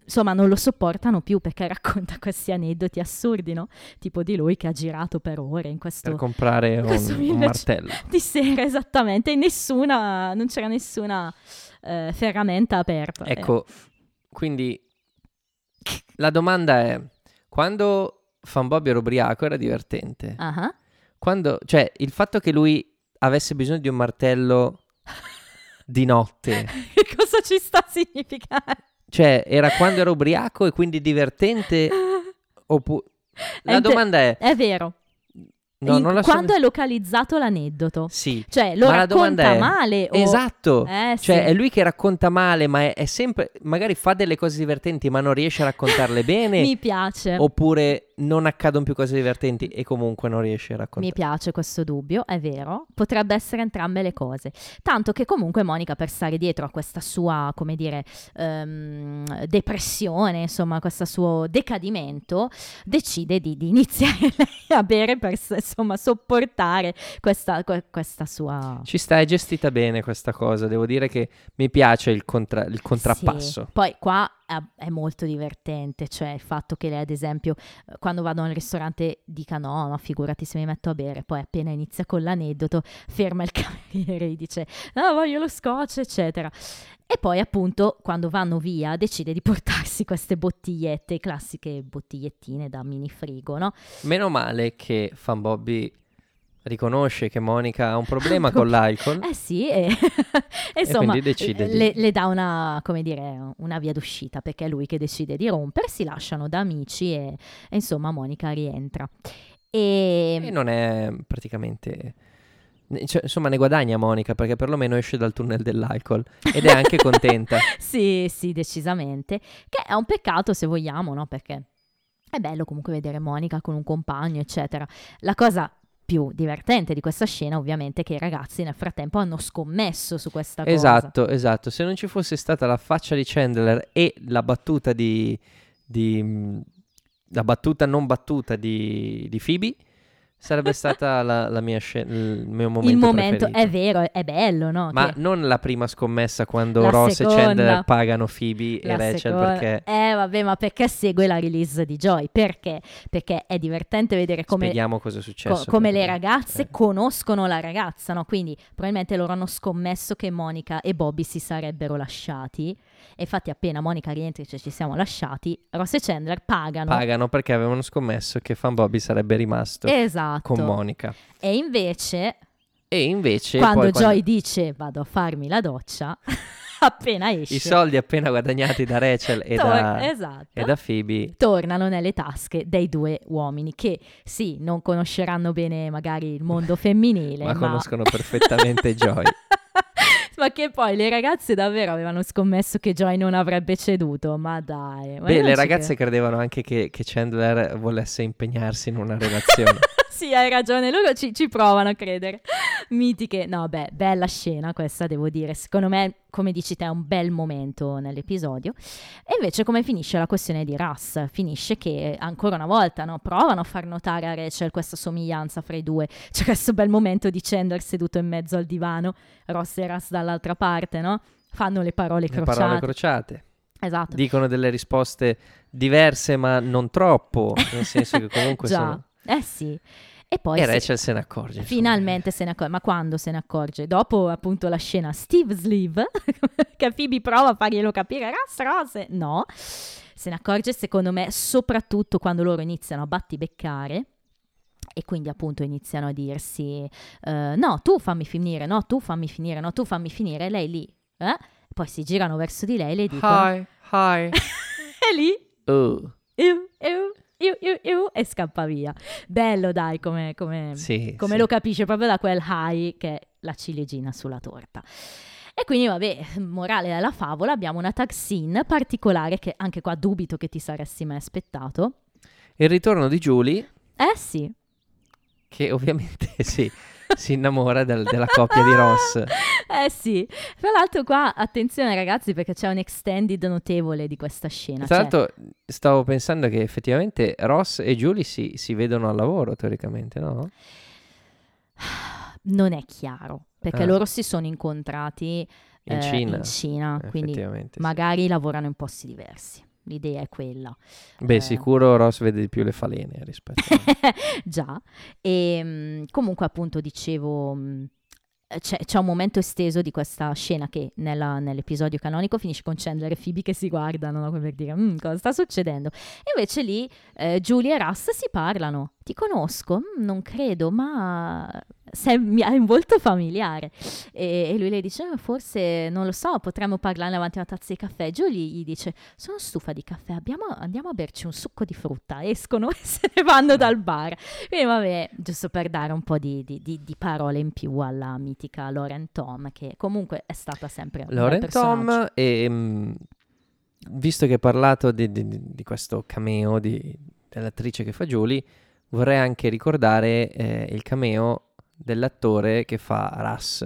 insomma non lo sopportano più perché racconta questi aneddoti assurdi, no? Tipo di lui che ha girato per ore in questo... Per comprare un, questo un village martello. Di sera, esattamente, e nessuna, non c'era nessuna eh, ferramenta aperta. Eh, Ecco, quindi la domanda è, quando Fan Bobby era ubriaco era divertente? ah. Quando, cioè, il fatto che lui avesse bisogno di un martello di notte, Che cosa ci sta a significare? cioè, era quando era ubriaco e quindi divertente oppure... La Ente- domanda è... È vero. No, In- so- quando è localizzato l'aneddoto. Sì. Cioè, lo Ma racconta è- male o... Esatto. Eh, Cioè, sì. è lui che racconta male, ma è, è sempre... Magari fa delle cose divertenti, ma non riesce a raccontarle bene. Mi piace. Oppure non accadono più cose divertenti e comunque non riesce a Mi raccontare. piace questo dubbio, è vero, potrebbe essere entrambe le cose. Tanto che comunque Monica per stare dietro a questa sua, come dire, ehm, depressione, insomma, questo suo decadimento, decide di, di iniziare a bere per insomma sopportare questa, que- questa sua... Ci sta, è gestita bene questa cosa. Devo dire che mi piace il, contra- il contrappasso. Sì. Poi qua è, molto divertente, cioè il fatto che lei ad esempio eh, quando vado al ristorante dica no, no, figurati se mi metto a bere, poi appena inizia con l'aneddoto ferma il cameriere e dice no, voglio lo scotch, eccetera. E poi appunto quando vanno via decide di portarsi queste bottigliette, classiche bottigliettine da mini frigo, no? Meno male che Fan Bobby riconosce che Monica ha un problema con l'alcol. Eh sì, e, e insomma quindi decide di- le, le dà una, come dire, una via d'uscita perché è lui che decide di rompersi, lasciano da amici e, e insomma Monica rientra. E, E non è praticamente... cioè, insomma, ne guadagna Monica perché perlomeno esce dal tunnel dell'alcol ed è anche contenta. sì, sì, decisamente, che è un peccato se vogliamo, no? Perché è bello comunque vedere Monica con un compagno, eccetera. La cosa più divertente di questa scena ovviamente che i ragazzi nel frattempo hanno scommesso su questa cosa. Esatto, esatto. Se non ci fosse stata la faccia di Chandler e la battuta di... di la battuta non battuta di, di Phoebe sarebbe stata la, la mia scena, il mio momento Il momento preferito. è vero, è bello, no? Ma Che- non la prima scommessa quando La Ross seconda. e Chandler pagano Phoebe e La Rachel seconda- perché Eh vabbè, ma perché segue la release di Joy? Perché? Perché è divertente vedere come, spieghiamo cosa è co- successo. come perché- le ragazze eh. conoscono la ragazza, no? Quindi probabilmente loro hanno scommesso che Monica e Bobby si sarebbero lasciati. E infatti appena Monica rientra e dice ci siamo lasciati, Ross e Chandler pagano. Pagano perché avevano scommesso che Fan Bobby sarebbe rimasto Esatto. con Monica. E invece, E invece quando poi Joy dice vado a farmi la doccia, appena esce... i soldi appena guadagnati da Rachel e, tor- da, esatto. e da Phoebe tornano nelle tasche dei due uomini che sì, non conosceranno bene magari il mondo femminile, ma ma, conoscono perfettamente Joy. ma che poi le ragazze davvero avevano scommesso che Joy non avrebbe ceduto, ma dai. ma Beh, le ragazze credevano anche che, che Chandler volesse impegnarsi in una relazione. sì, hai ragione, loro ci, ci provano a credere. Mitiche, no, beh, bella scena questa, devo dire. Secondo me, come dici te, è un bel momento nell'episodio. E invece, come finisce la questione di Russ? Finisce che ancora una volta no, provano a far notare a Rachel questa somiglianza fra i due. C'è questo bel momento di Chandler seduto in mezzo al divano, Ross e Russ dall'altra parte, no? Fanno le parole Le crociate. parole crociate. esatto. Dicono delle risposte diverse, ma non troppo. Nel senso che comunque sono. Eh sì. E poi E Rachel se ne accorge. insomma. Finalmente se ne accorge, ma quando se ne accorge? Dopo appunto la scena Steve Sleeve, che Phoebe prova a farglielo capire, Ross, Ross, no, se ne accorge secondo me soprattutto quando loro iniziano a battibeccare e quindi appunto iniziano a dirsi eh, no, tu fammi finire, no, tu fammi finire, no, tu fammi finire, e lei lì, eh? poi si girano verso di lei e le dicono, Hi, hi. e lì, Oh, iu, iu, iu, iu, iu, e scappa via. Bello dai come... come sì. come sì. lo capisce proprio da quel high che è la ciliegina sulla torta. E quindi, vabbè, morale della favola, abbiamo una tag scene particolare che anche qua dubito che ti saresti mai aspettato. Il ritorno di Julie, Eh sì. che ovviamente sì, si innamora del- della coppia di Ross. Eh sì. Tra l'altro qua, attenzione ragazzi, perché c'è un extended notevole di questa scena. Tra cioè- l'altro stavo pensando che effettivamente Ross e Julie si, si vedono al lavoro teoricamente, no? non è chiaro, perché Ah. loro si sono incontrati In eh, Cina. in Cina, quindi magari lavorano in posti diversi. L'idea è quella. Beh, Eh. sicuro Ross vede di più le falene rispetto a... Già, e mh, comunque appunto dicevo, mh, c'è, c'è un momento esteso di questa scena che nella- nell'episodio canonico finisce con Chandler e Phoebe che si guardano no? per dire "Mm, cosa sta succedendo. E invece lì eh, Julie e Russ si parlano. Ti conosco? "Mm, non credo, ma mi hai un volto familiare. E, e lui le dice, "Eh, forse non lo so, potremmo parlarne davanti a una tazza di caffè. Julie gli dice, sono stufa di caffè, abbiamo- andiamo a berci un succo di frutta. Escono e se ne vanno dal bar. Quindi vabbè, giusto per dare un po' di, di- di- di parole in più alla mitica Lauren Tom, che comunque è stata sempre Lauren. Tom e mm, visto che hai parlato di, questo cameo di- dell'attrice che fa Julie, vorrei anche ricordare eh, il cameo dell'attore che fa Russ.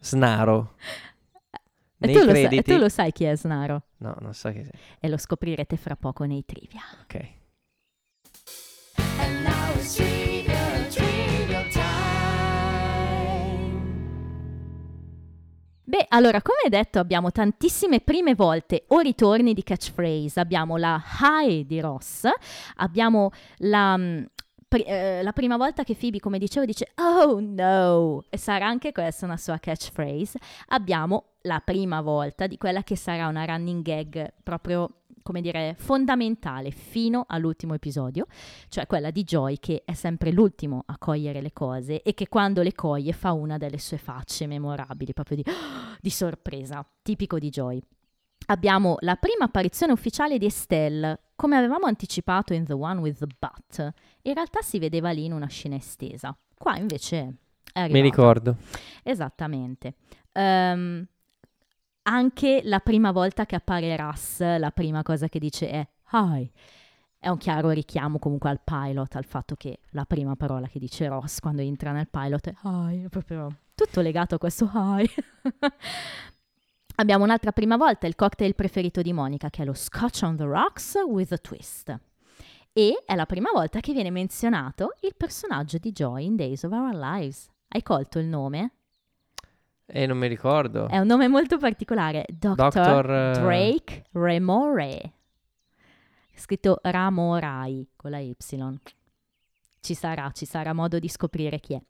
Snaro. E Nei tu, lo sai, e tu lo sai chi è Snaro? No, non so chi sia. E lo scoprirete fra poco nei trivia. Ok. And now it's trivia, trivia time. Beh, allora, come detto, abbiamo tantissime prime volte o ritorni di catchphrase. Abbiamo la hi di Ross, abbiamo la, mm, pri- eh, la prima volta che Phoebe, come dicevo, dice oh no, e sarà anche questa una sua catchphrase. Abbiamo la prima volta di quella che sarà una running gag proprio come dire, fondamentale fino all'ultimo episodio, cioè quella di Joy che è sempre l'ultimo a cogliere le cose e che quando le coglie fa una delle sue facce memorabili, proprio di, di sorpresa, tipico di Joy. Abbiamo la prima apparizione ufficiale di Estelle, come avevamo anticipato in The One with the Butt. In realtà si vedeva lì in una scena estesa. Qua invece è arrivata. Mi ricordo. Esattamente. Ehm, anche la prima volta che appare Russ, la prima cosa che dice è hi. È un chiaro richiamo comunque al pilot, al fatto che la prima parola che dice Ross quando entra nel pilot è hi, è proprio tutto legato a questo hi. Abbiamo un'altra prima volta, il cocktail preferito di Monica, che è lo Scotch on the Rocks with a Twist. E è la prima volta che viene menzionato il personaggio di Joy in Days of Our Lives. Hai colto il nome? E non mi ricordo. È un nome molto particolare, Dr. Dr. eh, Drake Remore. Scritto Ramorai con la Y. Ci sarà, ci sarà modo di scoprire chi è.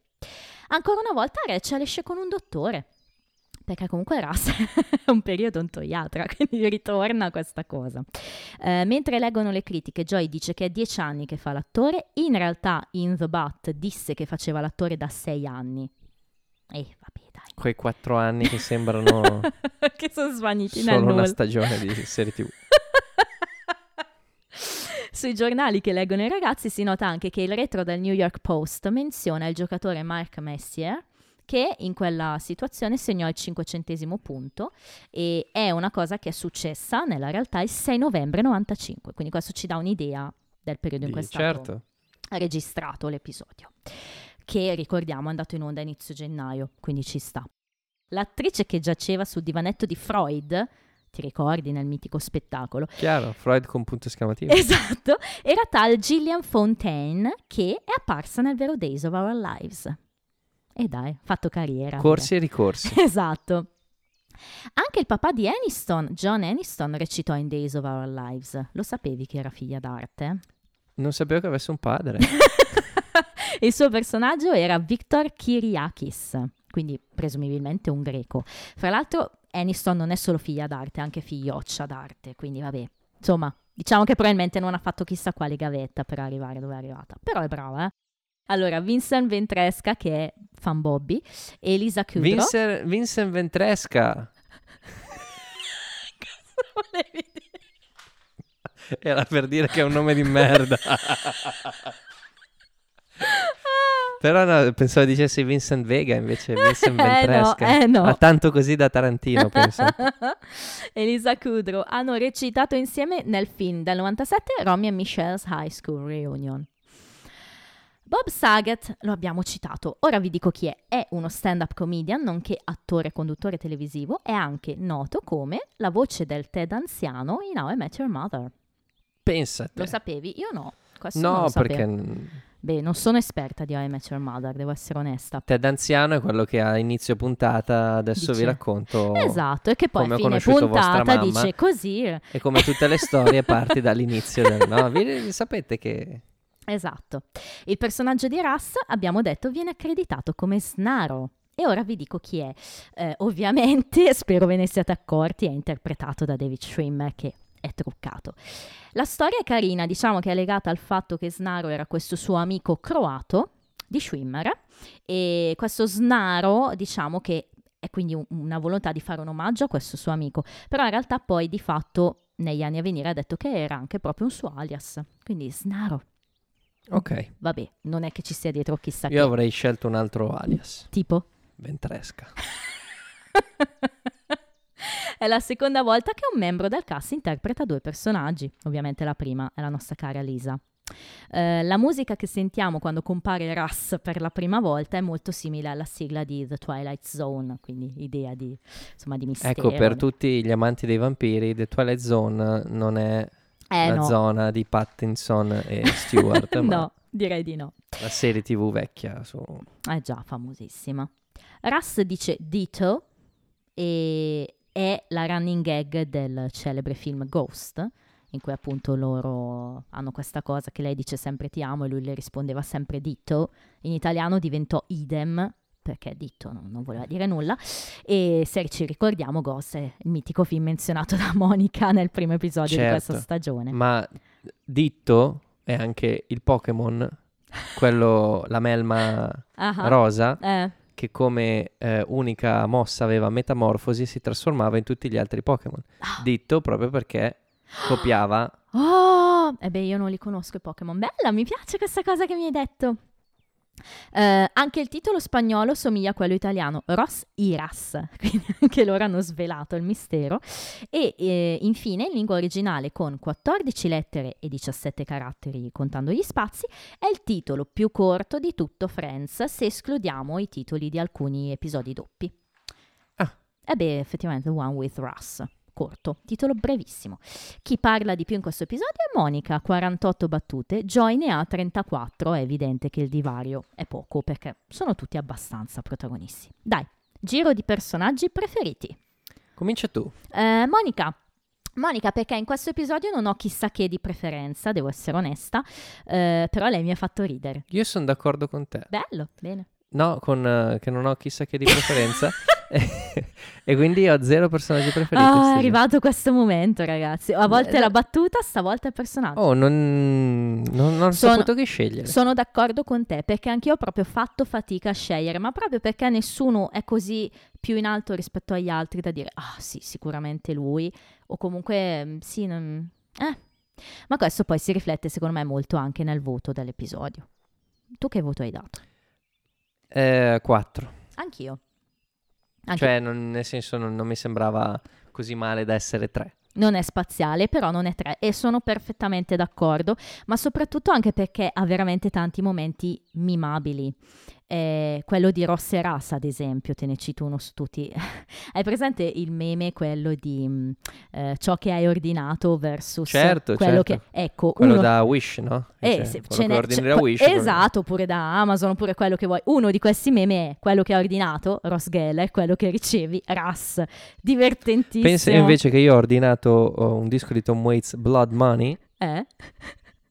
Ancora una volta Rachel esce con un dottore. Perché comunque Russ è un periodontoiatra, quindi ritorna questa cosa. Eh, mentre leggono le critiche, Joy dice che è dieci anni che fa l'attore. In realtà, in The Butt disse che faceva l'attore da sei anni. E vabbè, dai. Quei quattro anni che sembrano che sono svaniti nel solo una nulla. stagione di serie TV. Sui giornali che leggono i ragazzi si nota anche che il retro del New York Post menziona il giocatore Mark Messier che in quella situazione segnò il cinquecentesimo punto e è una cosa che è successa nella realtà il 6 novembre 95, quindi questo ci dà un'idea del periodo in cui è stato certo. registrato l'episodio, che ricordiamo è andato in onda a inizio gennaio, quindi ci sta. L'attrice che giaceva sul divanetto di Freud, ti ricordi nel mitico spettacolo, Chiaro, Freud con punto esclamativo. Esatto, era tal Gillian Fontaine che è apparsa nel vero Days of Our Lives. E dai, fatto carriera. Corsi e ricorsi. Esatto. Anche il papà di Aniston, John Aniston, recitò in Days of Our Lives. Lo sapevi che era figlia d'arte? Non sapevo che avesse un padre. il suo personaggio era Victor Kyriakis, quindi presumibilmente un greco. Fra l'altro Aniston non è solo figlia d'arte, è anche figlioccia d'arte, quindi vabbè, insomma, diciamo che probabilmente non ha fatto chissà quale gavetta per arrivare dove è arrivata, però è brava, eh. Allora, Vincent Ventresca, che è fan Bobby, e Elisa Kudrow. Vincent, Vincent Ventresca. Cosa volevi dire? Era per dire che è un nome di merda. Però no, pensavo dicessi Vincent Vega invece Vincent Eh, no, Ventresca. eh, no. Ha tanto così da Tarantino, penso. Elisa Kudrow hanno recitato insieme nel film del 97 Romy and Michelle's High School Reunion. Bob Saget lo abbiamo citato, ora vi dico chi è. È uno stand-up comedian, nonché attore e conduttore televisivo, è anche noto come la voce del Ted anziano in How I Met Your Mother. Pensa a te. Lo sapevi? Io no. Questo No, perché Beh, non sono esperta di How I Met Your Mother, devo essere onesta. Ted anziano è quello che a inizio puntata, adesso vi Dice- racconto. Esatto, e che poi a fine puntata dice così. E come tutte le storie parti dall'inizio del... No, vi, sapete che... Esatto. Il personaggio di Russ, abbiamo detto, viene accreditato come Snaro. E ora vi dico chi è. Eh, ovviamente, spero ve ne siate accorti, è interpretato da David Schwimmer, che è truccato. La storia è carina, diciamo che è legata al fatto che Snaro era questo suo amico croato di Schwimmer e questo Snaro, diciamo che è quindi un- una volontà di fare un omaggio a questo suo amico, però in realtà poi di fatto negli anni a venire ha detto che era anche proprio un suo alias, quindi Snaro. Ok, Vabbè, non è che ci sia dietro chissà io che. avrei scelto un altro alias. Tipo? Ventresca. è la seconda volta che un membro del cast interpreta due personaggi. Ovviamente la prima è la nostra cara Lisa. Eh, la musica che sentiamo quando compare Russ per la prima volta è molto simile alla sigla di The Twilight Zone, quindi idea di, insomma, di mistero. Ecco, per tutti gli amanti dei vampiri, The Twilight Zone non è Eh la no, zona di Pattinson e Stewart, no, direi di no. la serie tv vecchia su... Eh già, famosissima. Russ dice Dito e è la running gag del celebre film Ghost, in cui appunto loro hanno questa cosa che lei dice sempre ti amo e lui le rispondeva sempre Dito. In italiano diventò idem perché Dito non, non voleva dire nulla e se ci ricordiamo Ghost è il mitico film menzionato da Monica nel primo episodio di questa Certo. stagione. Ma Ditto è anche il Pokémon, quello, la melma Ah, rosa, eh, che come eh, unica mossa aveva metamorfosi e si trasformava in tutti gli altri Pokémon. Ah. Ditto proprio perché copiava Oh, e beh, io non li conosco i Pokémon. Bella, mi piace questa cosa che mi hai detto. Eh, anche il titolo spagnolo somiglia a quello italiano, Ros Iras, quindi anche loro hanno svelato il mistero. E eh, infine, in lingua originale, con 14 lettere e 17 caratteri contando gli spazi, è il titolo più corto di tutto Friends, se escludiamo i titoli di alcuni episodi doppi. Ah. E beh, effettivamente, One with Russ. Corto, titolo brevissimo. Chi parla di più in questo episodio è Monica, 48 battute, Joy ne ha 34, è evidente che il divario è poco perché sono tutti abbastanza protagonisti. Dai, giro di personaggi preferiti. Comincia tu. Eh, Monica. Monica, perché in questo episodio non ho chissà che di preferenza, devo essere onesta, eh, però lei mi ha fatto ridere. Io sono d'accordo con te. Bello, bene. No, con eh, che non ho chissà che di preferenza. e quindi ho zero personaggi preferiti. Ah, è arrivato questo momento, ragazzi. A volte Eh, la battuta, stavolta il personaggio. Oh, non, non, non ho Sono- saputo che scegliere. Sono d'accordo con te perché anch'io ho proprio fatto fatica a scegliere, ma proprio perché nessuno è così più in alto rispetto agli altri da dire ah sì, sicuramente lui o comunque mm, sì, non- eh. Ma questo poi si riflette secondo me molto anche nel voto dell'episodio. Tu che voto hai dato? Eh, quattro. Anch'io. Anche- Cioè, non- nel senso, non, non mi sembrava così male da essere tre. Non è spaziale, però non è tre e sono perfettamente d'accordo, ma soprattutto anche perché ha veramente tanti momenti mimabili. Eh, quello di Ross e Ras, ad esempio, te ne cito uno su tutti. Hai presente il meme, quello di mh, eh, ciò che hai ordinato versus Certo, quello certo. che... Ecco, Quello uno... da Wish, no? Eh, Cioè, ce n'è- ordini da Wish. esatto, oppure da Amazon, oppure quello che vuoi. Uno di questi meme è quello che ha ordinato Ross Geller, quello che ricevi Ras. Divertentissimo. Pensa invece che io ho ordinato oh, un disco di Tom Waits, Blood Money, Eh?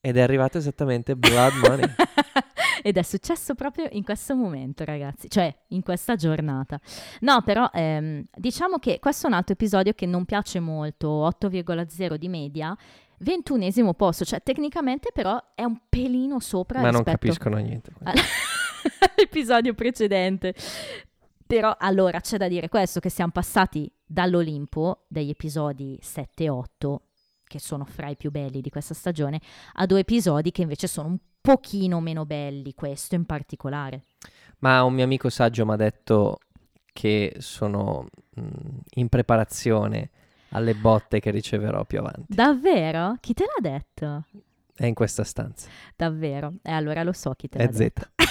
Ed è arrivato esattamente Blood Money. Ed è successo proprio in questo momento, ragazzi, cioè in questa giornata. No, però ehm, diciamo che questo è un altro episodio che non piace molto, 8,0 di media, 21esimo posto, cioè tecnicamente però è un pelino sopra Ma non capiscono niente. all'episodio precedente. Però allora c'è da dire questo, che siamo passati dall'Olimpo, degli episodi 7 e 8, che sono fra i più belli di questa stagione, a due episodi che invece sono un pochino meno belli, questo in particolare. Ma un mio amico saggio mi ha detto che sono mh, in preparazione alle botte che riceverò più avanti. Davvero? Chi te l'ha detto? È in questa stanza. Davvero? E allora lo so chi te l'ha È detto. Z.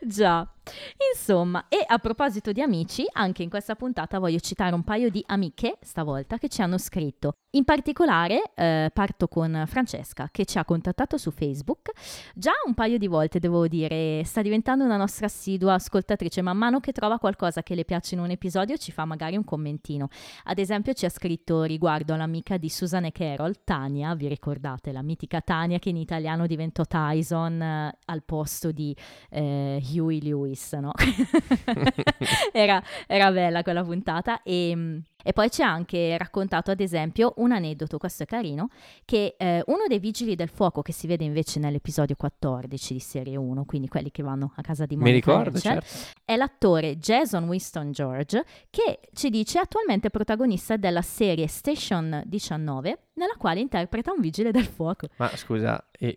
Già. In Insomma, e a proposito di amici, anche in questa puntata voglio citare un paio di amiche stavolta che ci hanno scritto. In particolare eh, parto con Francesca che ci ha contattato su Facebook. Già un paio di volte devo dire, sta diventando una nostra assidua ascoltatrice, man mano che trova qualcosa che le piace in un episodio ci fa magari un commentino. Ad esempio ci ha scritto riguardo all'amica di Susan e Carol, Tania, vi ricordate la mitica Tania che in italiano diventò Tyson eh, al posto di eh, Huey Lewis, no? era, era bella quella puntata e, e poi ci ha anche raccontato ad esempio un aneddoto, questo è carino, che eh, uno dei vigili del fuoco che si vede invece nell'episodio 14 di serie 1, quindi quelli che vanno a casa di Mi Monica ricordo, Rachel, certo. è l'attore Jason Winston George che ci dice è attualmente protagonista della serie Station 19 nella quale interpreta un vigile del fuoco. Ma scusa, il,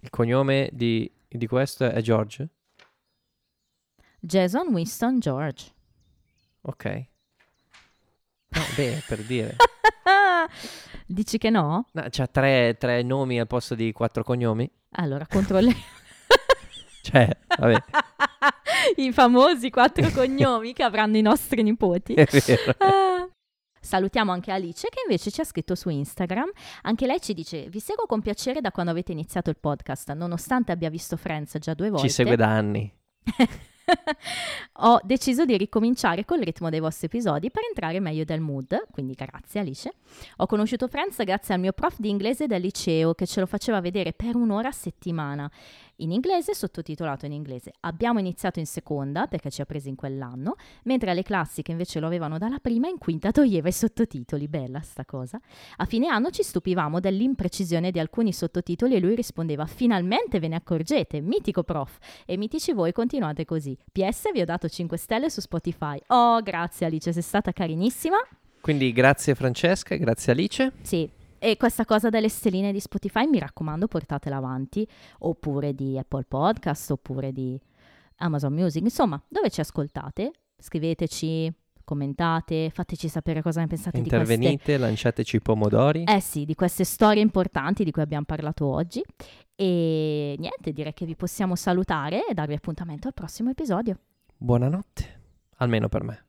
il cognome di, di questo è George? Jason Winston George. Ok. No, beh, per dire. Dici che no? No, c'ha tre, tre nomi al posto di quattro cognomi? Allora, controlliamo. Cioè, vabbè, I famosi quattro cognomi che avranno i nostri nipoti. è vero. Ah. Salutiamo anche Alice che invece ci ha scritto su Instagram. Anche lei ci dice: Vi seguo con piacere da quando avete iniziato il podcast, nonostante abbia visto Friends già due volte. Ci segue da anni. Ho deciso di ricominciare col ritmo dei vostri episodi per entrare meglio del mood, quindi grazie Alice. Ho conosciuto Friends grazie al mio prof di inglese del liceo che ce lo faceva vedere per un'ora a settimana. In inglese, sottotitolato in inglese. Abbiamo iniziato in seconda, perché ci ha presi in quell'anno, mentre alle classi che invece lo avevano dalla prima, in quinta toglieva i sottotitoli. Bella sta cosa. A fine anno ci stupivamo dell'imprecisione di alcuni sottotitoli e lui rispondeva finalmente ve ne accorgete, mitico prof. E mitici voi continuate così. PS vi ho dato 5 stelle su Spotify. Oh, grazie Alice, sei stata carinissima. Quindi grazie Francesca, grazie Alice. Sì. E questa cosa delle stelline di Spotify, mi raccomando, portatela avanti, oppure di Apple Podcast, oppure di Amazon Music, insomma, dove ci ascoltate, scriveteci, commentate, fateci sapere cosa ne pensate di queste Intervenite, lanciateci i pomodori. eh sì, di queste storie importanti di cui abbiamo parlato oggi. E niente, direi che vi possiamo salutare e darvi appuntamento al prossimo episodio. Buonanotte, almeno per me.